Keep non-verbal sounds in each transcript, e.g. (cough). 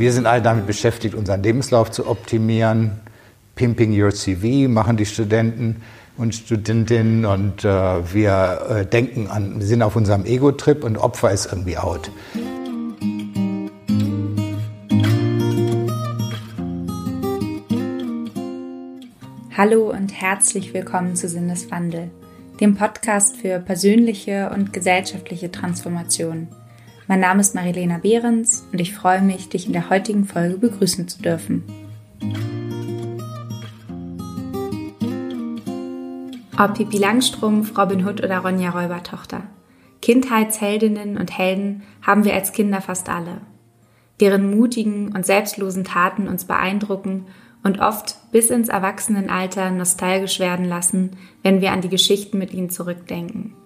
wir sind alle damit beschäftigt, unseren Lebenslauf zu optimieren. Pimping Your CV machen die Studenten und Studentinnen und äh, wir äh, denken an, sind auf unserem Ego-Trip und Opfer ist irgendwie out. Hallo und herzlich willkommen zu Sinneswandel, dem Podcast für persönliche und gesellschaftliche Transformation. Mein Name ist Marilena Behrens und ich freue mich, dich in der heutigen Folge begrüßen zu dürfen. Ob Pippi Langstrumpf, Robin Hood oder Ronja Räubertochter. Kindheitsheldinnen und Helden haben wir als Kinder fast alle. Deren mutigen und selbstlosen Taten uns beeindrucken und oft bis ins Erwachsenenalter nostalgisch werden lassen, wenn wir an die Geschichten mit ihnen zurückdenken.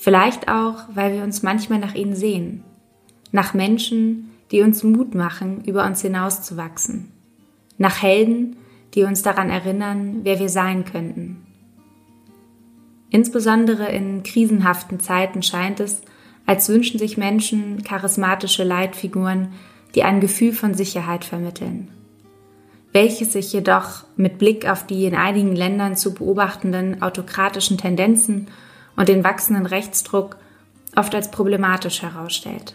Vielleicht auch, weil wir uns manchmal nach ihnen sehen. Nach Menschen, die uns Mut machen, über uns hinauszuwachsen. Nach Helden, die uns daran erinnern, wer wir sein könnten. Insbesondere in krisenhaften Zeiten scheint es, als wünschen sich Menschen charismatische Leitfiguren, die ein Gefühl von Sicherheit vermitteln. Welches sich jedoch mit Blick auf die in einigen Ländern zu beobachtenden autokratischen Tendenzen und den wachsenden Rechtsdruck oft als problematisch herausstellt.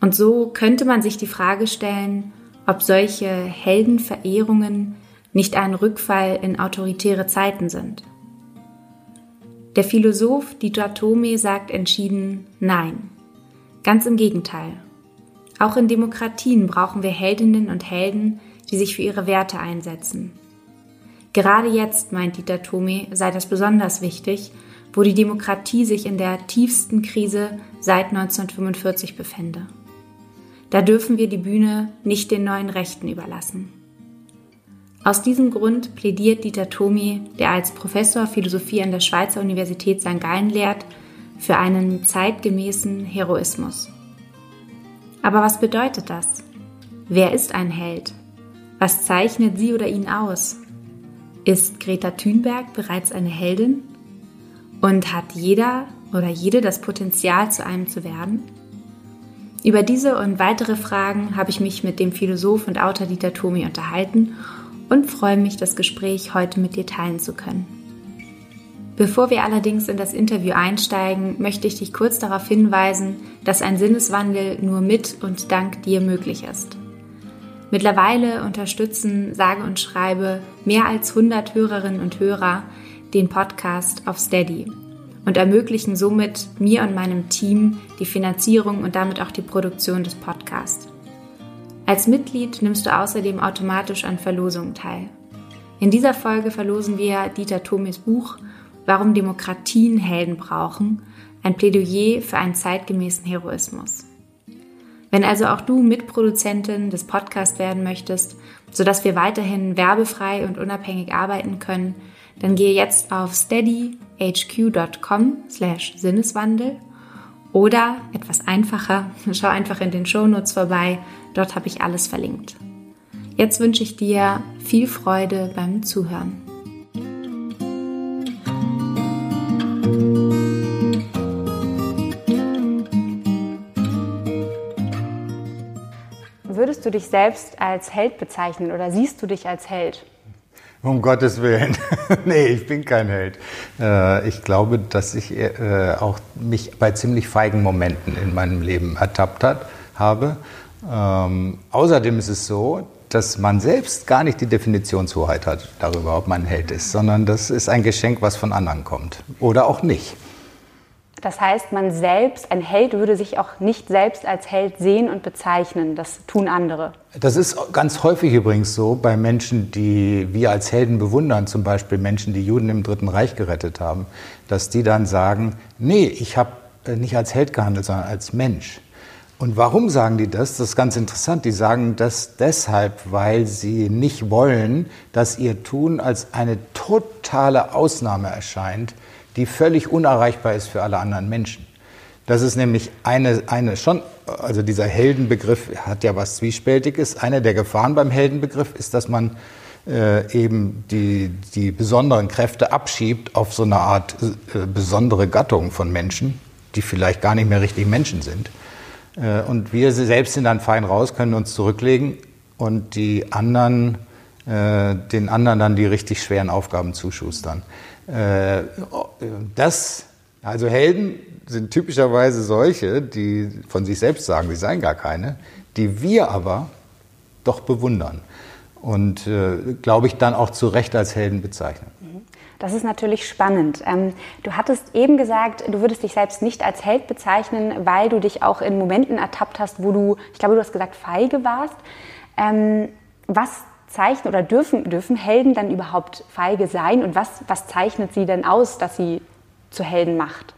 Und so könnte man sich die Frage stellen, ob solche Heldenverehrungen nicht ein Rückfall in autoritäre Zeiten sind. Der Philosoph Dieter Thome sagt entschieden Nein. Ganz im Gegenteil. Auch in Demokratien brauchen wir Heldinnen und Helden, die sich für ihre Werte einsetzen. Gerade jetzt, meint Dieter Thome, sei das besonders wichtig, wo die Demokratie sich in der tiefsten Krise seit 1945 befände. Da dürfen wir die Bühne nicht den neuen Rechten überlassen. Aus diesem Grund plädiert Dieter Thomi, der als Professor Philosophie an der Schweizer Universität St. Gallen lehrt, für einen zeitgemäßen Heroismus. Aber was bedeutet das? Wer ist ein Held? Was zeichnet sie oder ihn aus? Ist Greta Thunberg bereits eine Heldin? Und hat jeder oder jede das Potenzial, zu einem zu werden? Über diese und weitere Fragen habe ich mich mit dem Philosoph und Autor Dieter Thomi unterhalten und freue mich, das Gespräch heute mit dir teilen zu können. Bevor wir allerdings in das Interview einsteigen, möchte ich dich kurz darauf hinweisen, dass ein Sinneswandel nur mit und dank dir möglich ist. Mittlerweile unterstützen sage und schreibe mehr als 100 Hörerinnen und Hörer den Podcast auf Steady und ermöglichen somit mir und meinem Team die Finanzierung und damit auch die Produktion des Podcasts. Als Mitglied nimmst du außerdem automatisch an Verlosungen teil. In dieser Folge verlosen wir Dieter Thomes Buch Warum Demokratien Helden brauchen, ein Plädoyer für einen zeitgemäßen Heroismus. Wenn also auch du Mitproduzentin des Podcasts werden möchtest, sodass wir weiterhin werbefrei und unabhängig arbeiten können, dann gehe jetzt auf steadyhq.com slash Sinneswandel oder etwas einfacher, (laughs) schau einfach in den Shownotes vorbei Dort habe ich alles verlinkt. Jetzt wünsche ich dir viel Freude beim Zuhören. Würdest du dich selbst als Held bezeichnen oder siehst du dich als Held? Um Gottes Willen. (laughs) nee, ich bin kein Held. Äh, ich glaube, dass ich äh, auch mich bei ziemlich feigen Momenten in meinem Leben ertappt hat, habe ähm, außerdem ist es so, dass man selbst gar nicht die Definitionshoheit hat darüber, ob man ein Held ist, sondern das ist ein Geschenk, was von anderen kommt oder auch nicht. Das heißt, man selbst, ein Held würde sich auch nicht selbst als Held sehen und bezeichnen. Das tun andere. Das ist ganz häufig übrigens so bei Menschen, die wir als Helden bewundern, zum Beispiel Menschen, die Juden im Dritten Reich gerettet haben, dass die dann sagen, nee, ich habe nicht als Held gehandelt, sondern als Mensch. Und warum sagen die das? Das ist ganz interessant. Die sagen das deshalb, weil sie nicht wollen, dass ihr Tun als eine totale Ausnahme erscheint, die völlig unerreichbar ist für alle anderen Menschen. Das ist nämlich eine, eine schon, also dieser Heldenbegriff hat ja was Zwiespältiges. Eine der Gefahren beim Heldenbegriff ist, dass man äh, eben die, die besonderen Kräfte abschiebt auf so eine Art äh, besondere Gattung von Menschen, die vielleicht gar nicht mehr richtig Menschen sind. Äh, und wir selbst sind dann fein raus, können uns zurücklegen und die anderen, äh, den anderen dann die richtig schweren Aufgaben zuschustern. Äh, das, also Helden sind typischerweise solche, die von sich selbst sagen, sie seien gar keine, die wir aber doch bewundern und, äh, glaube ich, dann auch zu Recht als Helden bezeichnen. Das ist natürlich spannend. Ähm, du hattest eben gesagt, du würdest dich selbst nicht als Held bezeichnen, weil du dich auch in Momenten ertappt hast, wo du, ich glaube, du hast gesagt, feige warst. Ähm, was zeichnet oder dürfen, dürfen Helden dann überhaupt feige sein und was, was zeichnet sie denn aus, dass sie zu Helden macht?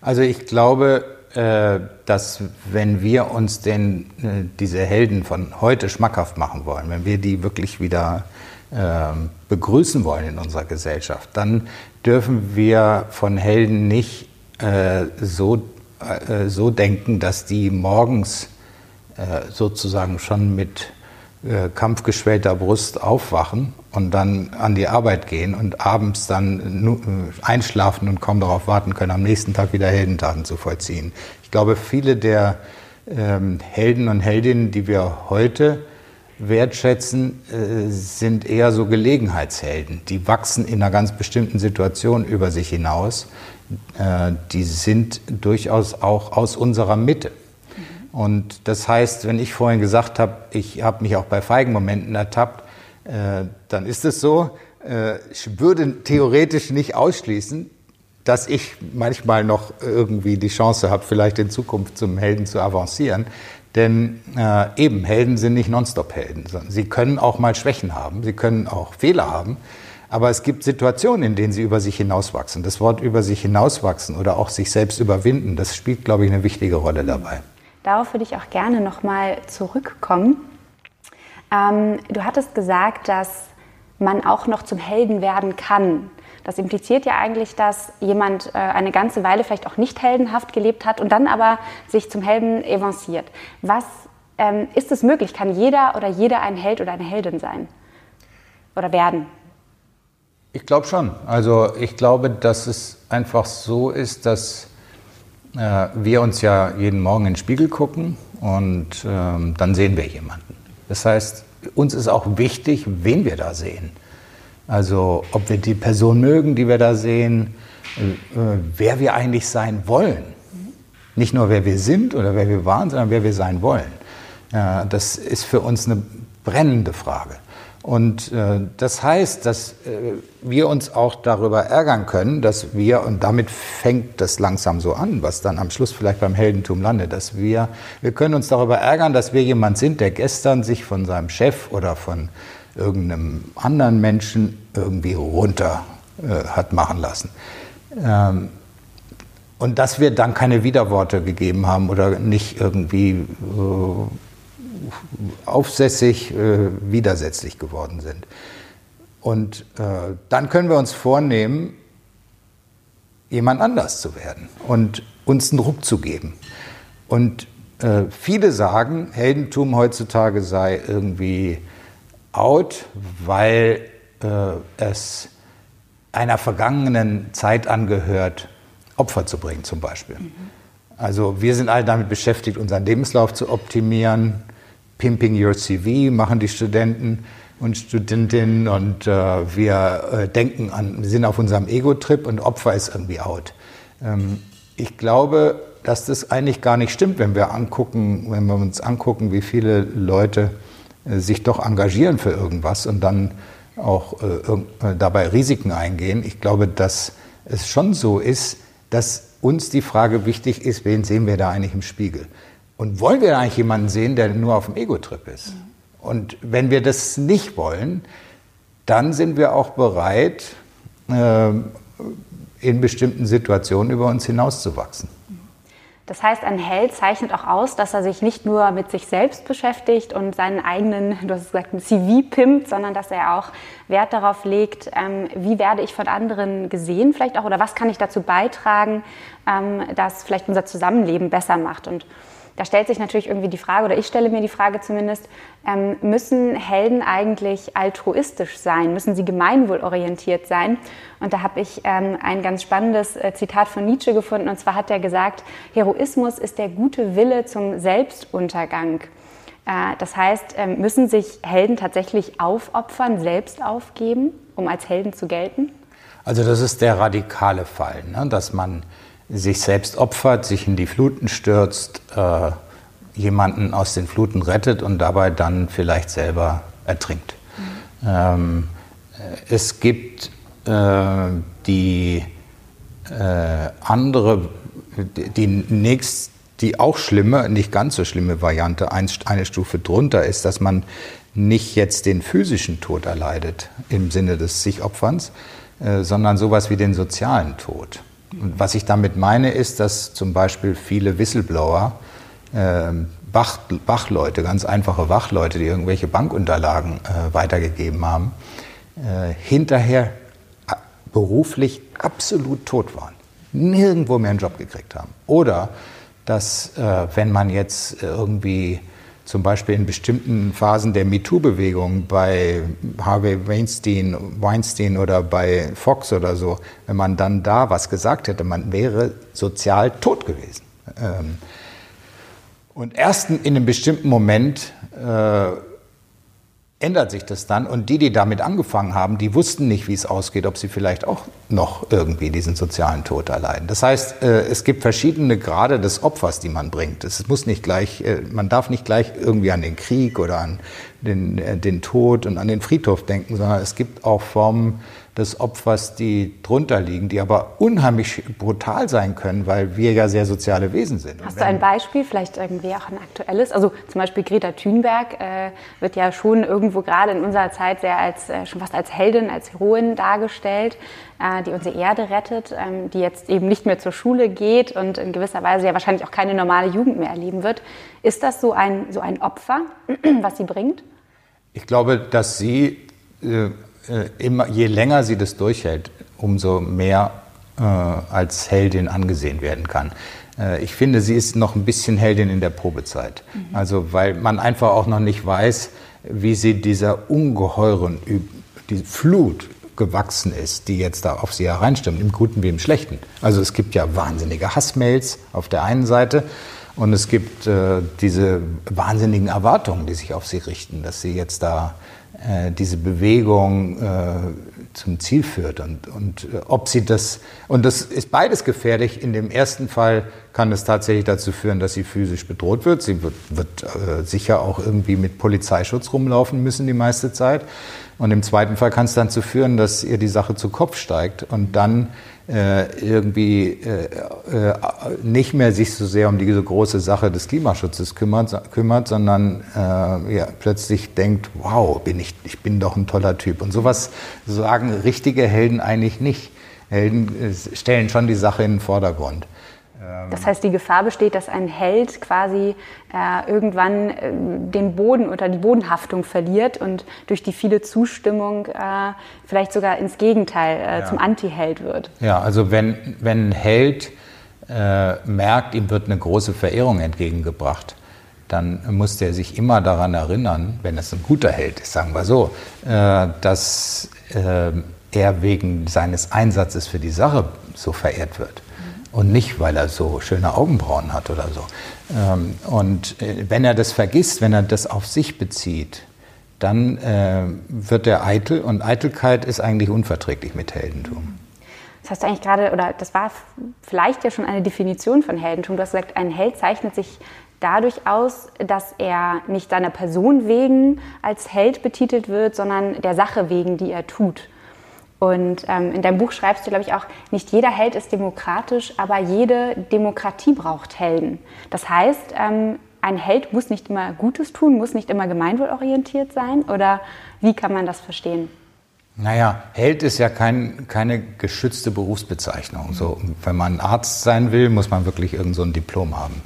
Also ich glaube, äh, dass wenn wir uns den, äh, diese Helden von heute schmackhaft machen wollen, wenn wir die wirklich wieder ähm, begrüßen wollen in unserer Gesellschaft, dann dürfen wir von Helden nicht äh, so, so denken, dass die morgens sozusagen schon mit äh, kampfgeschwellter Brust aufwachen und dann an die Arbeit gehen und abends dann äh, einschlafen und kaum darauf warten können, am nächsten Tag wieder Heldentaten zu vollziehen. Ich glaube, viele der ähm, Helden und Heldinnen, die wir heute wertschätzen, äh, sind eher so Gelegenheitshelden. Die wachsen in einer ganz bestimmten Situation über sich hinaus. Äh, die sind durchaus auch aus unserer Mitte. Und das heißt, wenn ich vorhin gesagt habe, ich habe mich auch bei feigen Momenten ertappt, äh, dann ist es so, ich würde theoretisch nicht ausschließen, dass ich manchmal noch irgendwie die Chance habe, vielleicht in Zukunft zum Helden zu avancieren. Denn äh, eben, Helden sind nicht Nonstop-Helden. Sie können auch mal Schwächen haben, sie können auch Fehler haben. Aber es gibt Situationen, in denen sie über sich hinauswachsen. Das Wort über sich hinauswachsen oder auch sich selbst überwinden, das spielt, glaube ich, eine wichtige Rolle dabei. Darauf würde ich auch gerne nochmal zurückkommen. Ähm, du hattest gesagt, dass man auch noch zum Helden werden kann. Das impliziert ja eigentlich, dass jemand äh, eine ganze Weile vielleicht auch nicht heldenhaft gelebt hat und dann aber sich zum Helden avanciert. Was ähm, ist es möglich? Kann jeder oder jeder ein Held oder eine Heldin sein? Oder werden? Ich glaube schon. Also ich glaube, dass es einfach so ist, dass äh, wir uns ja jeden Morgen in den Spiegel gucken und ähm, dann sehen wir jemanden. Das heißt, uns ist auch wichtig, wen wir da sehen. Also ob wir die Person mögen, die wir da sehen, äh, wer wir eigentlich sein wollen. Nicht nur wer wir sind oder wer wir waren, sondern wer wir sein wollen. Ja, das ist für uns eine brennende Frage. Und äh, das heißt, dass äh, wir uns auch darüber ärgern können, dass wir, und damit fängt das langsam so an, was dann am Schluss vielleicht beim Heldentum landet, dass wir, wir können uns darüber ärgern, dass wir jemand sind, der gestern sich von seinem Chef oder von irgendeinem anderen Menschen irgendwie runter äh, hat machen lassen. Ähm, und dass wir dann keine Widerworte gegeben haben oder nicht irgendwie äh, aufsässig, äh, widersetzlich geworden sind. Und äh, dann können wir uns vornehmen, jemand anders zu werden und uns einen Ruck zu geben. Und äh, viele sagen, Heldentum heutzutage sei irgendwie out, weil äh, es einer vergangenen Zeit angehört, Opfer zu bringen zum Beispiel. Mhm. Also wir sind alle damit beschäftigt, unseren Lebenslauf zu optimieren. Pimping your CV machen die Studenten und Studentinnen und äh, wir äh, denken an, sind auf unserem Ego-Trip und Opfer ist irgendwie out. Ähm, ich glaube, dass das eigentlich gar nicht stimmt, wenn wir angucken, wenn wir uns angucken, wie viele Leute äh, sich doch engagieren für irgendwas und dann auch äh, äh, dabei Risiken eingehen. Ich glaube, dass es schon so ist, dass uns die Frage wichtig ist, wen sehen wir da eigentlich im Spiegel? Und wollen wir eigentlich jemanden sehen, der nur auf dem Ego-Trip ist? Und wenn wir das nicht wollen, dann sind wir auch bereit, äh, in bestimmten Situationen über uns hinauszuwachsen. Das heißt, ein Held zeichnet auch aus, dass er sich nicht nur mit sich selbst beschäftigt und seinen eigenen, du hast gesagt, CV pimmt, sondern dass er auch Wert darauf legt, ähm, wie werde ich von anderen gesehen vielleicht auch oder was kann ich dazu beitragen, ähm, dass vielleicht unser Zusammenleben besser macht. Und da stellt sich natürlich irgendwie die Frage, oder ich stelle mir die Frage zumindest, ähm, müssen Helden eigentlich altruistisch sein? Müssen sie gemeinwohlorientiert sein? Und da habe ich ähm, ein ganz spannendes äh, Zitat von Nietzsche gefunden. Und zwar hat er gesagt, Heroismus ist der gute Wille zum Selbstuntergang. Äh, das heißt, ähm, müssen sich Helden tatsächlich aufopfern, selbst aufgeben, um als Helden zu gelten? Also das ist der radikale Fall, ne? dass man sich selbst opfert, sich in die Fluten stürzt, äh, jemanden aus den Fluten rettet und dabei dann vielleicht selber ertrinkt. Mhm. Ähm, es gibt äh, die äh, andere, die nächst die auch schlimme, nicht ganz so schlimme Variante, eine Stufe drunter ist, dass man nicht jetzt den physischen Tod erleidet im Sinne des Sichopferns, äh, sondern sowas wie den sozialen Tod. Und was ich damit meine, ist, dass zum Beispiel viele Whistleblower, äh, Wach, Wachleute, ganz einfache Wachleute, die irgendwelche Bankunterlagen äh, weitergegeben haben, äh, hinterher beruflich absolut tot waren, nirgendwo mehr einen Job gekriegt haben. Oder dass äh, wenn man jetzt irgendwie zum Beispiel in bestimmten Phasen der MeToo-Bewegung bei Harvey Weinstein, Weinstein oder bei Fox oder so, wenn man dann da was gesagt hätte, man wäre sozial tot gewesen. Ähm, und erst in einem bestimmten Moment äh, ändert sich das dann. Und die, die damit angefangen haben, die wussten nicht, wie es ausgeht, ob sie vielleicht auch noch irgendwie diesen sozialen Tod erleiden. Das heißt, äh, es gibt verschiedene Grade des Opfers, die man bringt. Es muss nicht gleich, äh, man darf nicht gleich irgendwie an den Krieg oder an den, äh, den Tod und an den Friedhof denken, sondern es gibt auch Formen des Opfers, die drunter liegen, die aber unheimlich brutal sein können, weil wir ja sehr soziale Wesen sind. Hast du ein Beispiel, vielleicht irgendwie auch ein aktuelles? Also zum Beispiel Greta Thunberg äh, wird ja schon irgendwo gerade in unserer Zeit sehr als, äh, schon fast als Heldin, als Heroin dargestellt, äh, die unsere Erde rettet, ähm, die jetzt eben nicht mehr zur Schule geht und in gewisser Weise ja wahrscheinlich auch keine normale Jugend mehr erleben wird. Ist das so ein, so ein Opfer, (clears throat) was sie bringt? Ich glaube, dass sie äh, immer, je länger sie das durchhält, umso mehr äh, als Heldin angesehen werden kann. Äh, ich finde, sie ist noch ein bisschen Heldin in der Probezeit. Mhm. Also, weil man einfach auch noch nicht weiß, wie sie dieser ungeheuren die Flut gewachsen ist, die jetzt da auf sie hereinstimmt, im Guten wie im Schlechten. Also es gibt ja wahnsinnige Hassmails auf der einen Seite und es gibt äh, diese wahnsinnigen Erwartungen, die sich auf sie richten, dass sie jetzt da äh, diese Bewegung äh, zum Ziel führt und, und äh, ob sie das und das ist beides gefährlich. In dem ersten Fall kann es tatsächlich dazu führen, dass sie physisch bedroht wird. Sie wird, wird äh, sicher auch irgendwie mit Polizeischutz rumlaufen müssen die meiste Zeit. Und im zweiten Fall kann es dann dazu führen, dass ihr die Sache zu Kopf steigt und dann irgendwie äh, äh, nicht mehr sich so sehr um diese große Sache des Klimaschutzes kümmert, kümmert sondern äh, ja, plötzlich denkt, wow, bin ich, ich bin doch ein toller Typ. Und sowas sagen richtige Helden eigentlich nicht. Helden äh, stellen schon die Sache in den Vordergrund. Ähm, das heißt, die Gefahr besteht, dass ein Held quasi äh, irgendwann äh, den Boden oder die Bodenhaftung verliert und durch die viele Zustimmung äh, vielleicht sogar ins Gegenteil äh, ja. zum Anti-Held wird. Ja, also wenn, wenn ein Held äh, merkt, ihm wird eine große Verehrung entgegengebracht, dann muss der sich immer daran erinnern, wenn es ein guter Held ist, sagen wir so, äh, dass er wegen seines Einsatzes für die Sache so verehrt wird und nicht, weil er so schöne Augenbrauen hat oder so. Ähm, und äh, wenn er das vergisst, wenn er das auf sich bezieht, dann äh, wird er eitel und Eitelkeit ist eigentlich unverträglich mit Heldentum. Das hast du eigentlich gerade, oder das war vielleicht ja schon eine Definition von Heldentum. Du hast gesagt, ein Held zeichnet sich dadurch aus, dass er nicht seiner Person wegen als Held betitelt wird, sondern der Sache wegen, die er tut. Und ähm, in deinem Buch schreibst du, glaube ich, auch, nicht jeder Held ist demokratisch, aber jede Demokratie braucht Helden. Das heißt, ähm, ein Held muss nicht immer Gutes tun, muss nicht immer gemeinwohlorientiert sein? Oder wie kann man das verstehen? Naja, Held ist ja kein, keine geschützte Berufsbezeichnung. So, wenn man Arzt sein will, muss man wirklich irgend so Diplom haben.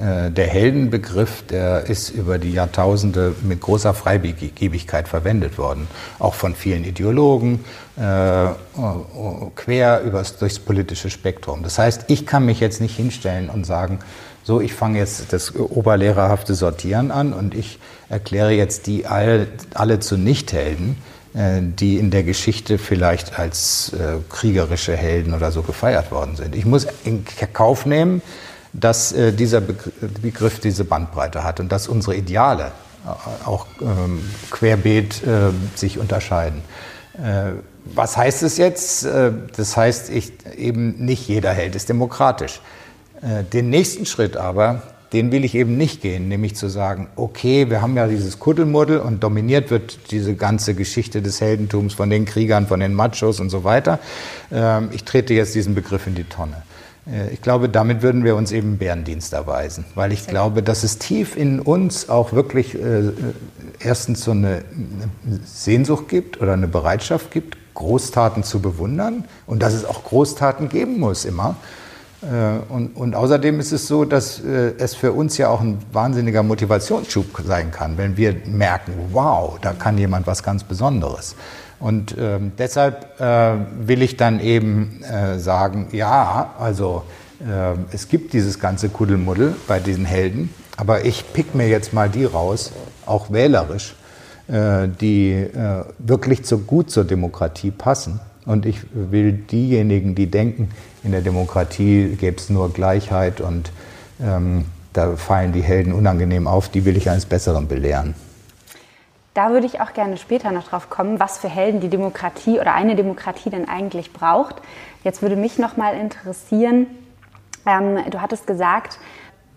Äh, der Heldenbegriff, der ist über die Jahrtausende mit großer Freigebigkeit verwendet worden, auch von vielen Ideologen, äh, quer übers, durchs politische Spektrum. Das heißt, ich kann mich jetzt nicht hinstellen und sagen, so, ich fange jetzt das oberlehrerhafte Sortieren an und ich erkläre jetzt die all, alle zu Nichthelden, äh, die in der Geschichte vielleicht als äh, kriegerische Helden oder so gefeiert worden sind. Ich muss in Kauf nehmen, dass äh, dieser Begriff diese Bandbreite hat und dass unsere Ideale äh, auch ähm, querbeet äh, sich unterscheiden. Äh, was heißt es jetzt? das heißt, ich, eben nicht jeder Held ist demokratisch. Den nächsten Schritt aber, den will ich eben nicht gehen, nämlich zu sagen, okay, wir haben ja dieses Kuddelmuddel und dominiert wird diese ganze Geschichte des Heldentums von den Kriegern, von den Machos und so weiter. Ähm, ich trete jetzt diesen Begriff in die Tonne. Äh, ich glaube, damit würden wir uns eben Bärendienst erweisen, weil ich glaube, dass es tief in uns auch wirklich äh, erstens so eine, eine Sehnsucht gibt oder eine Bereitschaft gibt, Großtaten zu bewundern und dass es auch Großtaten geben muss immer. Äh, und, und, außerdem ist es so, dass äh, es für uns ja auch ein wahnsinniger Motivationsschub sein kann, wenn wir merken, wow, da kann jemand was ganz Besonderes. Und ähm, deshalb äh, will ich dann eben äh, sagen, ja, also äh, es gibt dieses ganze Kuddelmuddel bei diesen Helden, aber ich pick mir jetzt mal die raus, auch wählerisch, äh, die äh, wirklich so gut zur Demokratie passen. Und ich will diejenigen, die denken, in der Demokratie gäbe es nur Gleichheit und ähm, da fallen die Helden unangenehm auf, die will ich eines Besseren belehren. Da würde ich auch gerne später noch drauf kommen, was für Helden die Demokratie oder eine Demokratie denn eigentlich braucht. Jetzt würde mich noch mal interessieren, ähm, du hattest gesagt,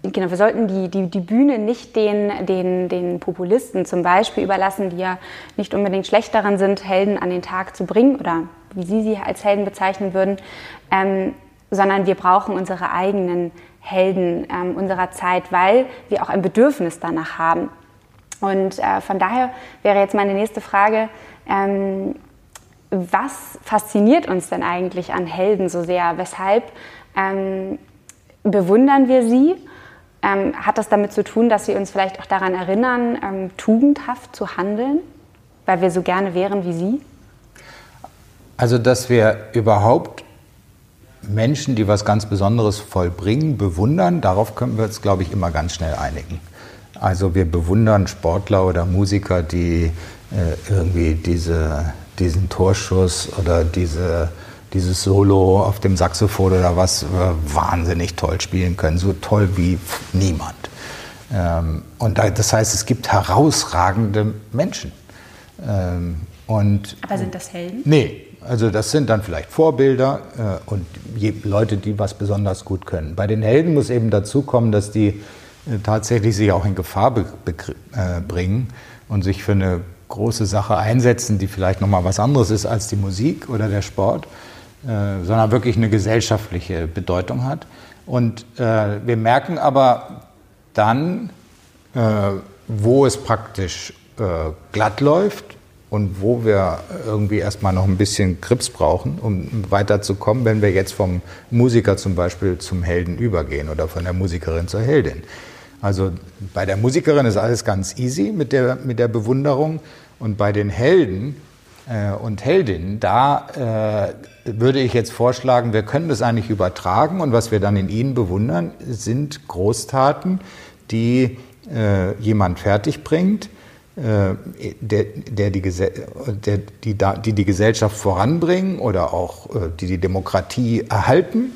genau, wir sollten die, die, die Bühne nicht den, den, den Populisten zum Beispiel überlassen, die ja nicht unbedingt schlecht daran sind, Helden an den Tag zu bringen oder wie Sie sie als Helden bezeichnen würden, ähm, sondern wir brauchen unsere eigenen Helden ähm, unserer Zeit, weil wir auch ein Bedürfnis danach haben. Und äh, von daher wäre jetzt meine nächste Frage, ähm, was fasziniert uns denn eigentlich an Helden so sehr? Weshalb ähm, bewundern wir sie? Ähm, hat das damit zu tun, dass sie uns vielleicht auch daran erinnern, ähm, tugendhaft zu handeln, weil wir so gerne wären wie sie? Also, dass wir überhaupt Menschen, die was ganz Besonderes vollbringen, bewundern, darauf können wir uns, glaube ich, immer ganz schnell einigen. Also wir bewundern Sportler oder Musiker, die äh, irgendwie diese, diesen Torschuss oder diese, dieses Solo auf dem Saxophon oder was äh, wahnsinnig toll spielen können, so toll wie niemand. Ähm, und da, das heißt, es gibt herausragende Menschen. Ähm, und, Aber sind das Helden? Nee, also das sind dann vielleicht Vorbilder äh, und je, Leute, die was besonders gut können. Bei den Helden muss eben dazu kommen, dass die tatsächlich sich auch in Gefahr äh, bringen und sich für eine große Sache einsetzen, die vielleicht nochmal was anderes ist als die Musik oder der Sport, äh, sondern wirklich eine gesellschaftliche Bedeutung hat. Und äh, wir merken aber dann, äh, wo es praktisch glatt läuft und wo wir irgendwie erstmal noch ein bisschen Krips brauchen, um weiterzukommen, wenn wir jetzt vom Musiker zum Beispiel zum Helden übergehen oder von der Musikerin zur Heldin. Also bei der Musikerin ist alles ganz easy mit der, mit der Bewunderung und bei den Helden äh, und Heldinnen, da äh, würde ich jetzt vorschlagen, wir können das eigentlich übertragen und was wir dann in ihnen bewundern, sind Großtaten, die äh, jemand fertig bringt, äh, der, der, die, der die, die, die Gesellschaft voranbringen oder auch äh, die die Demokratie erhalten.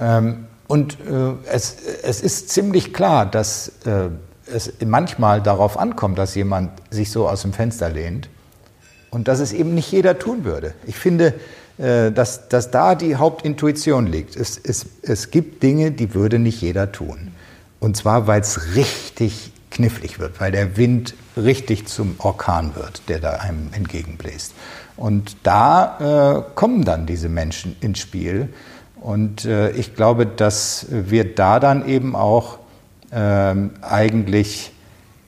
Ähm, und äh, es, es ist ziemlich klar, dass es manchmal darauf ankommt, dass jemand sich so aus dem Fenster lehnt und dass es eben nicht jeder tun würde. Ich finde, dass, dass da die Hauptintuition liegt. Es, es, es gibt Dinge, die würde nicht jeder tun. Und zwar, weil es richtig knifflig wird, weil der Wind richtig zum Orkan wird, der da einem entgegenbläst. Und da äh, kommen dann diese Menschen ins Spiel. Und äh, ich glaube, dass wir da dann eben auch ähm, eigentlich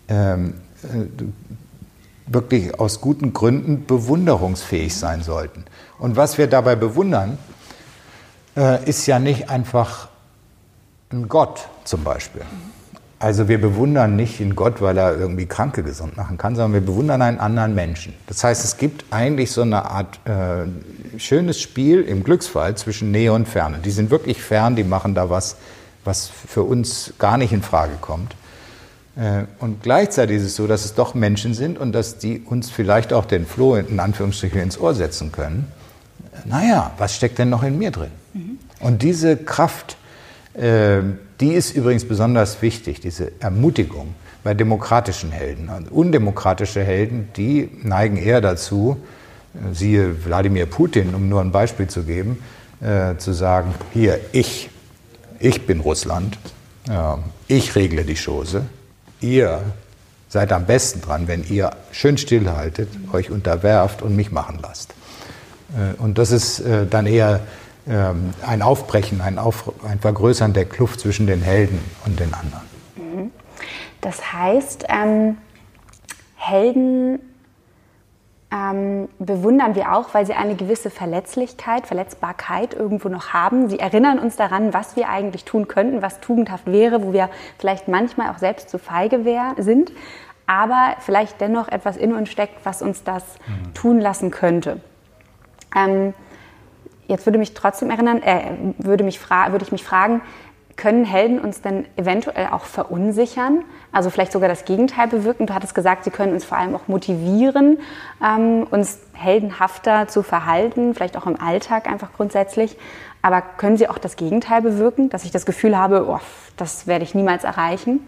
ähm, äh, wirklich aus guten Gründen bewunderungsfähig sein sollten. Und was wir dabei bewundern, äh, ist ja nicht einfach ein Gott zum Beispiel. Also wir bewundern nicht den Gott, weil er irgendwie Kranke gesund machen kann, sondern wir bewundern einen anderen Menschen. Das heißt, es gibt eigentlich so eine Art äh, schönes Spiel im Glücksfall zwischen Nähe und Ferne. Die sind wirklich fern, die machen da was, was für uns gar nicht in Frage kommt. Äh, und gleichzeitig ist es so, dass es doch Menschen sind und dass die uns vielleicht auch den Floh in Anführungsstrichen ins Ohr setzen können. Naja, was steckt denn noch in mir drin? Mhm. Und diese Kraft, äh, die ist übrigens besonders wichtig, diese Ermutigung bei demokratischen Helden. Und undemokratische Helden, die neigen eher dazu, äh, siehe Wladimir Putin, um nur ein Beispiel zu geben, äh, zu sagen, hier, ich, ich bin Russland, äh, ich regle die Chose, ihr seid am besten dran, wenn ihr schön stillhaltet, euch unterwerft und mich machen lasst. Äh, und das ist äh, dann eher ähm, ein Aufbrechen, ein, Auf, ein Vergrößern der Kluft zwischen den Helden und den anderen. Mhm. Das heißt, ähm, Helden ähm, bewundern wir auch, weil sie eine gewisse Verletzlichkeit, Verletzbarkeit irgendwo noch haben. Sie erinnern uns daran, was wir eigentlich tun könnten, was tugendhaft wäre, wo wir vielleicht manchmal auch selbst zu feige wär, sind, aber vielleicht dennoch etwas in uns steckt, was uns das mhm. tun lassen könnte. Ähm, Jetzt würde mich trotzdem erinnern, äh, würde, mich würde ich mich fragen, können Helden uns denn eventuell auch verunsichern? Also vielleicht sogar das Gegenteil bewirken? Du hattest gesagt, sie können uns vor allem auch motivieren, ähm, uns heldenhafter zu verhalten, vielleicht auch im Alltag einfach grundsätzlich. Aber können sie auch das Gegenteil bewirken, dass ich das Gefühl habe, oh, das werde ich niemals erreichen?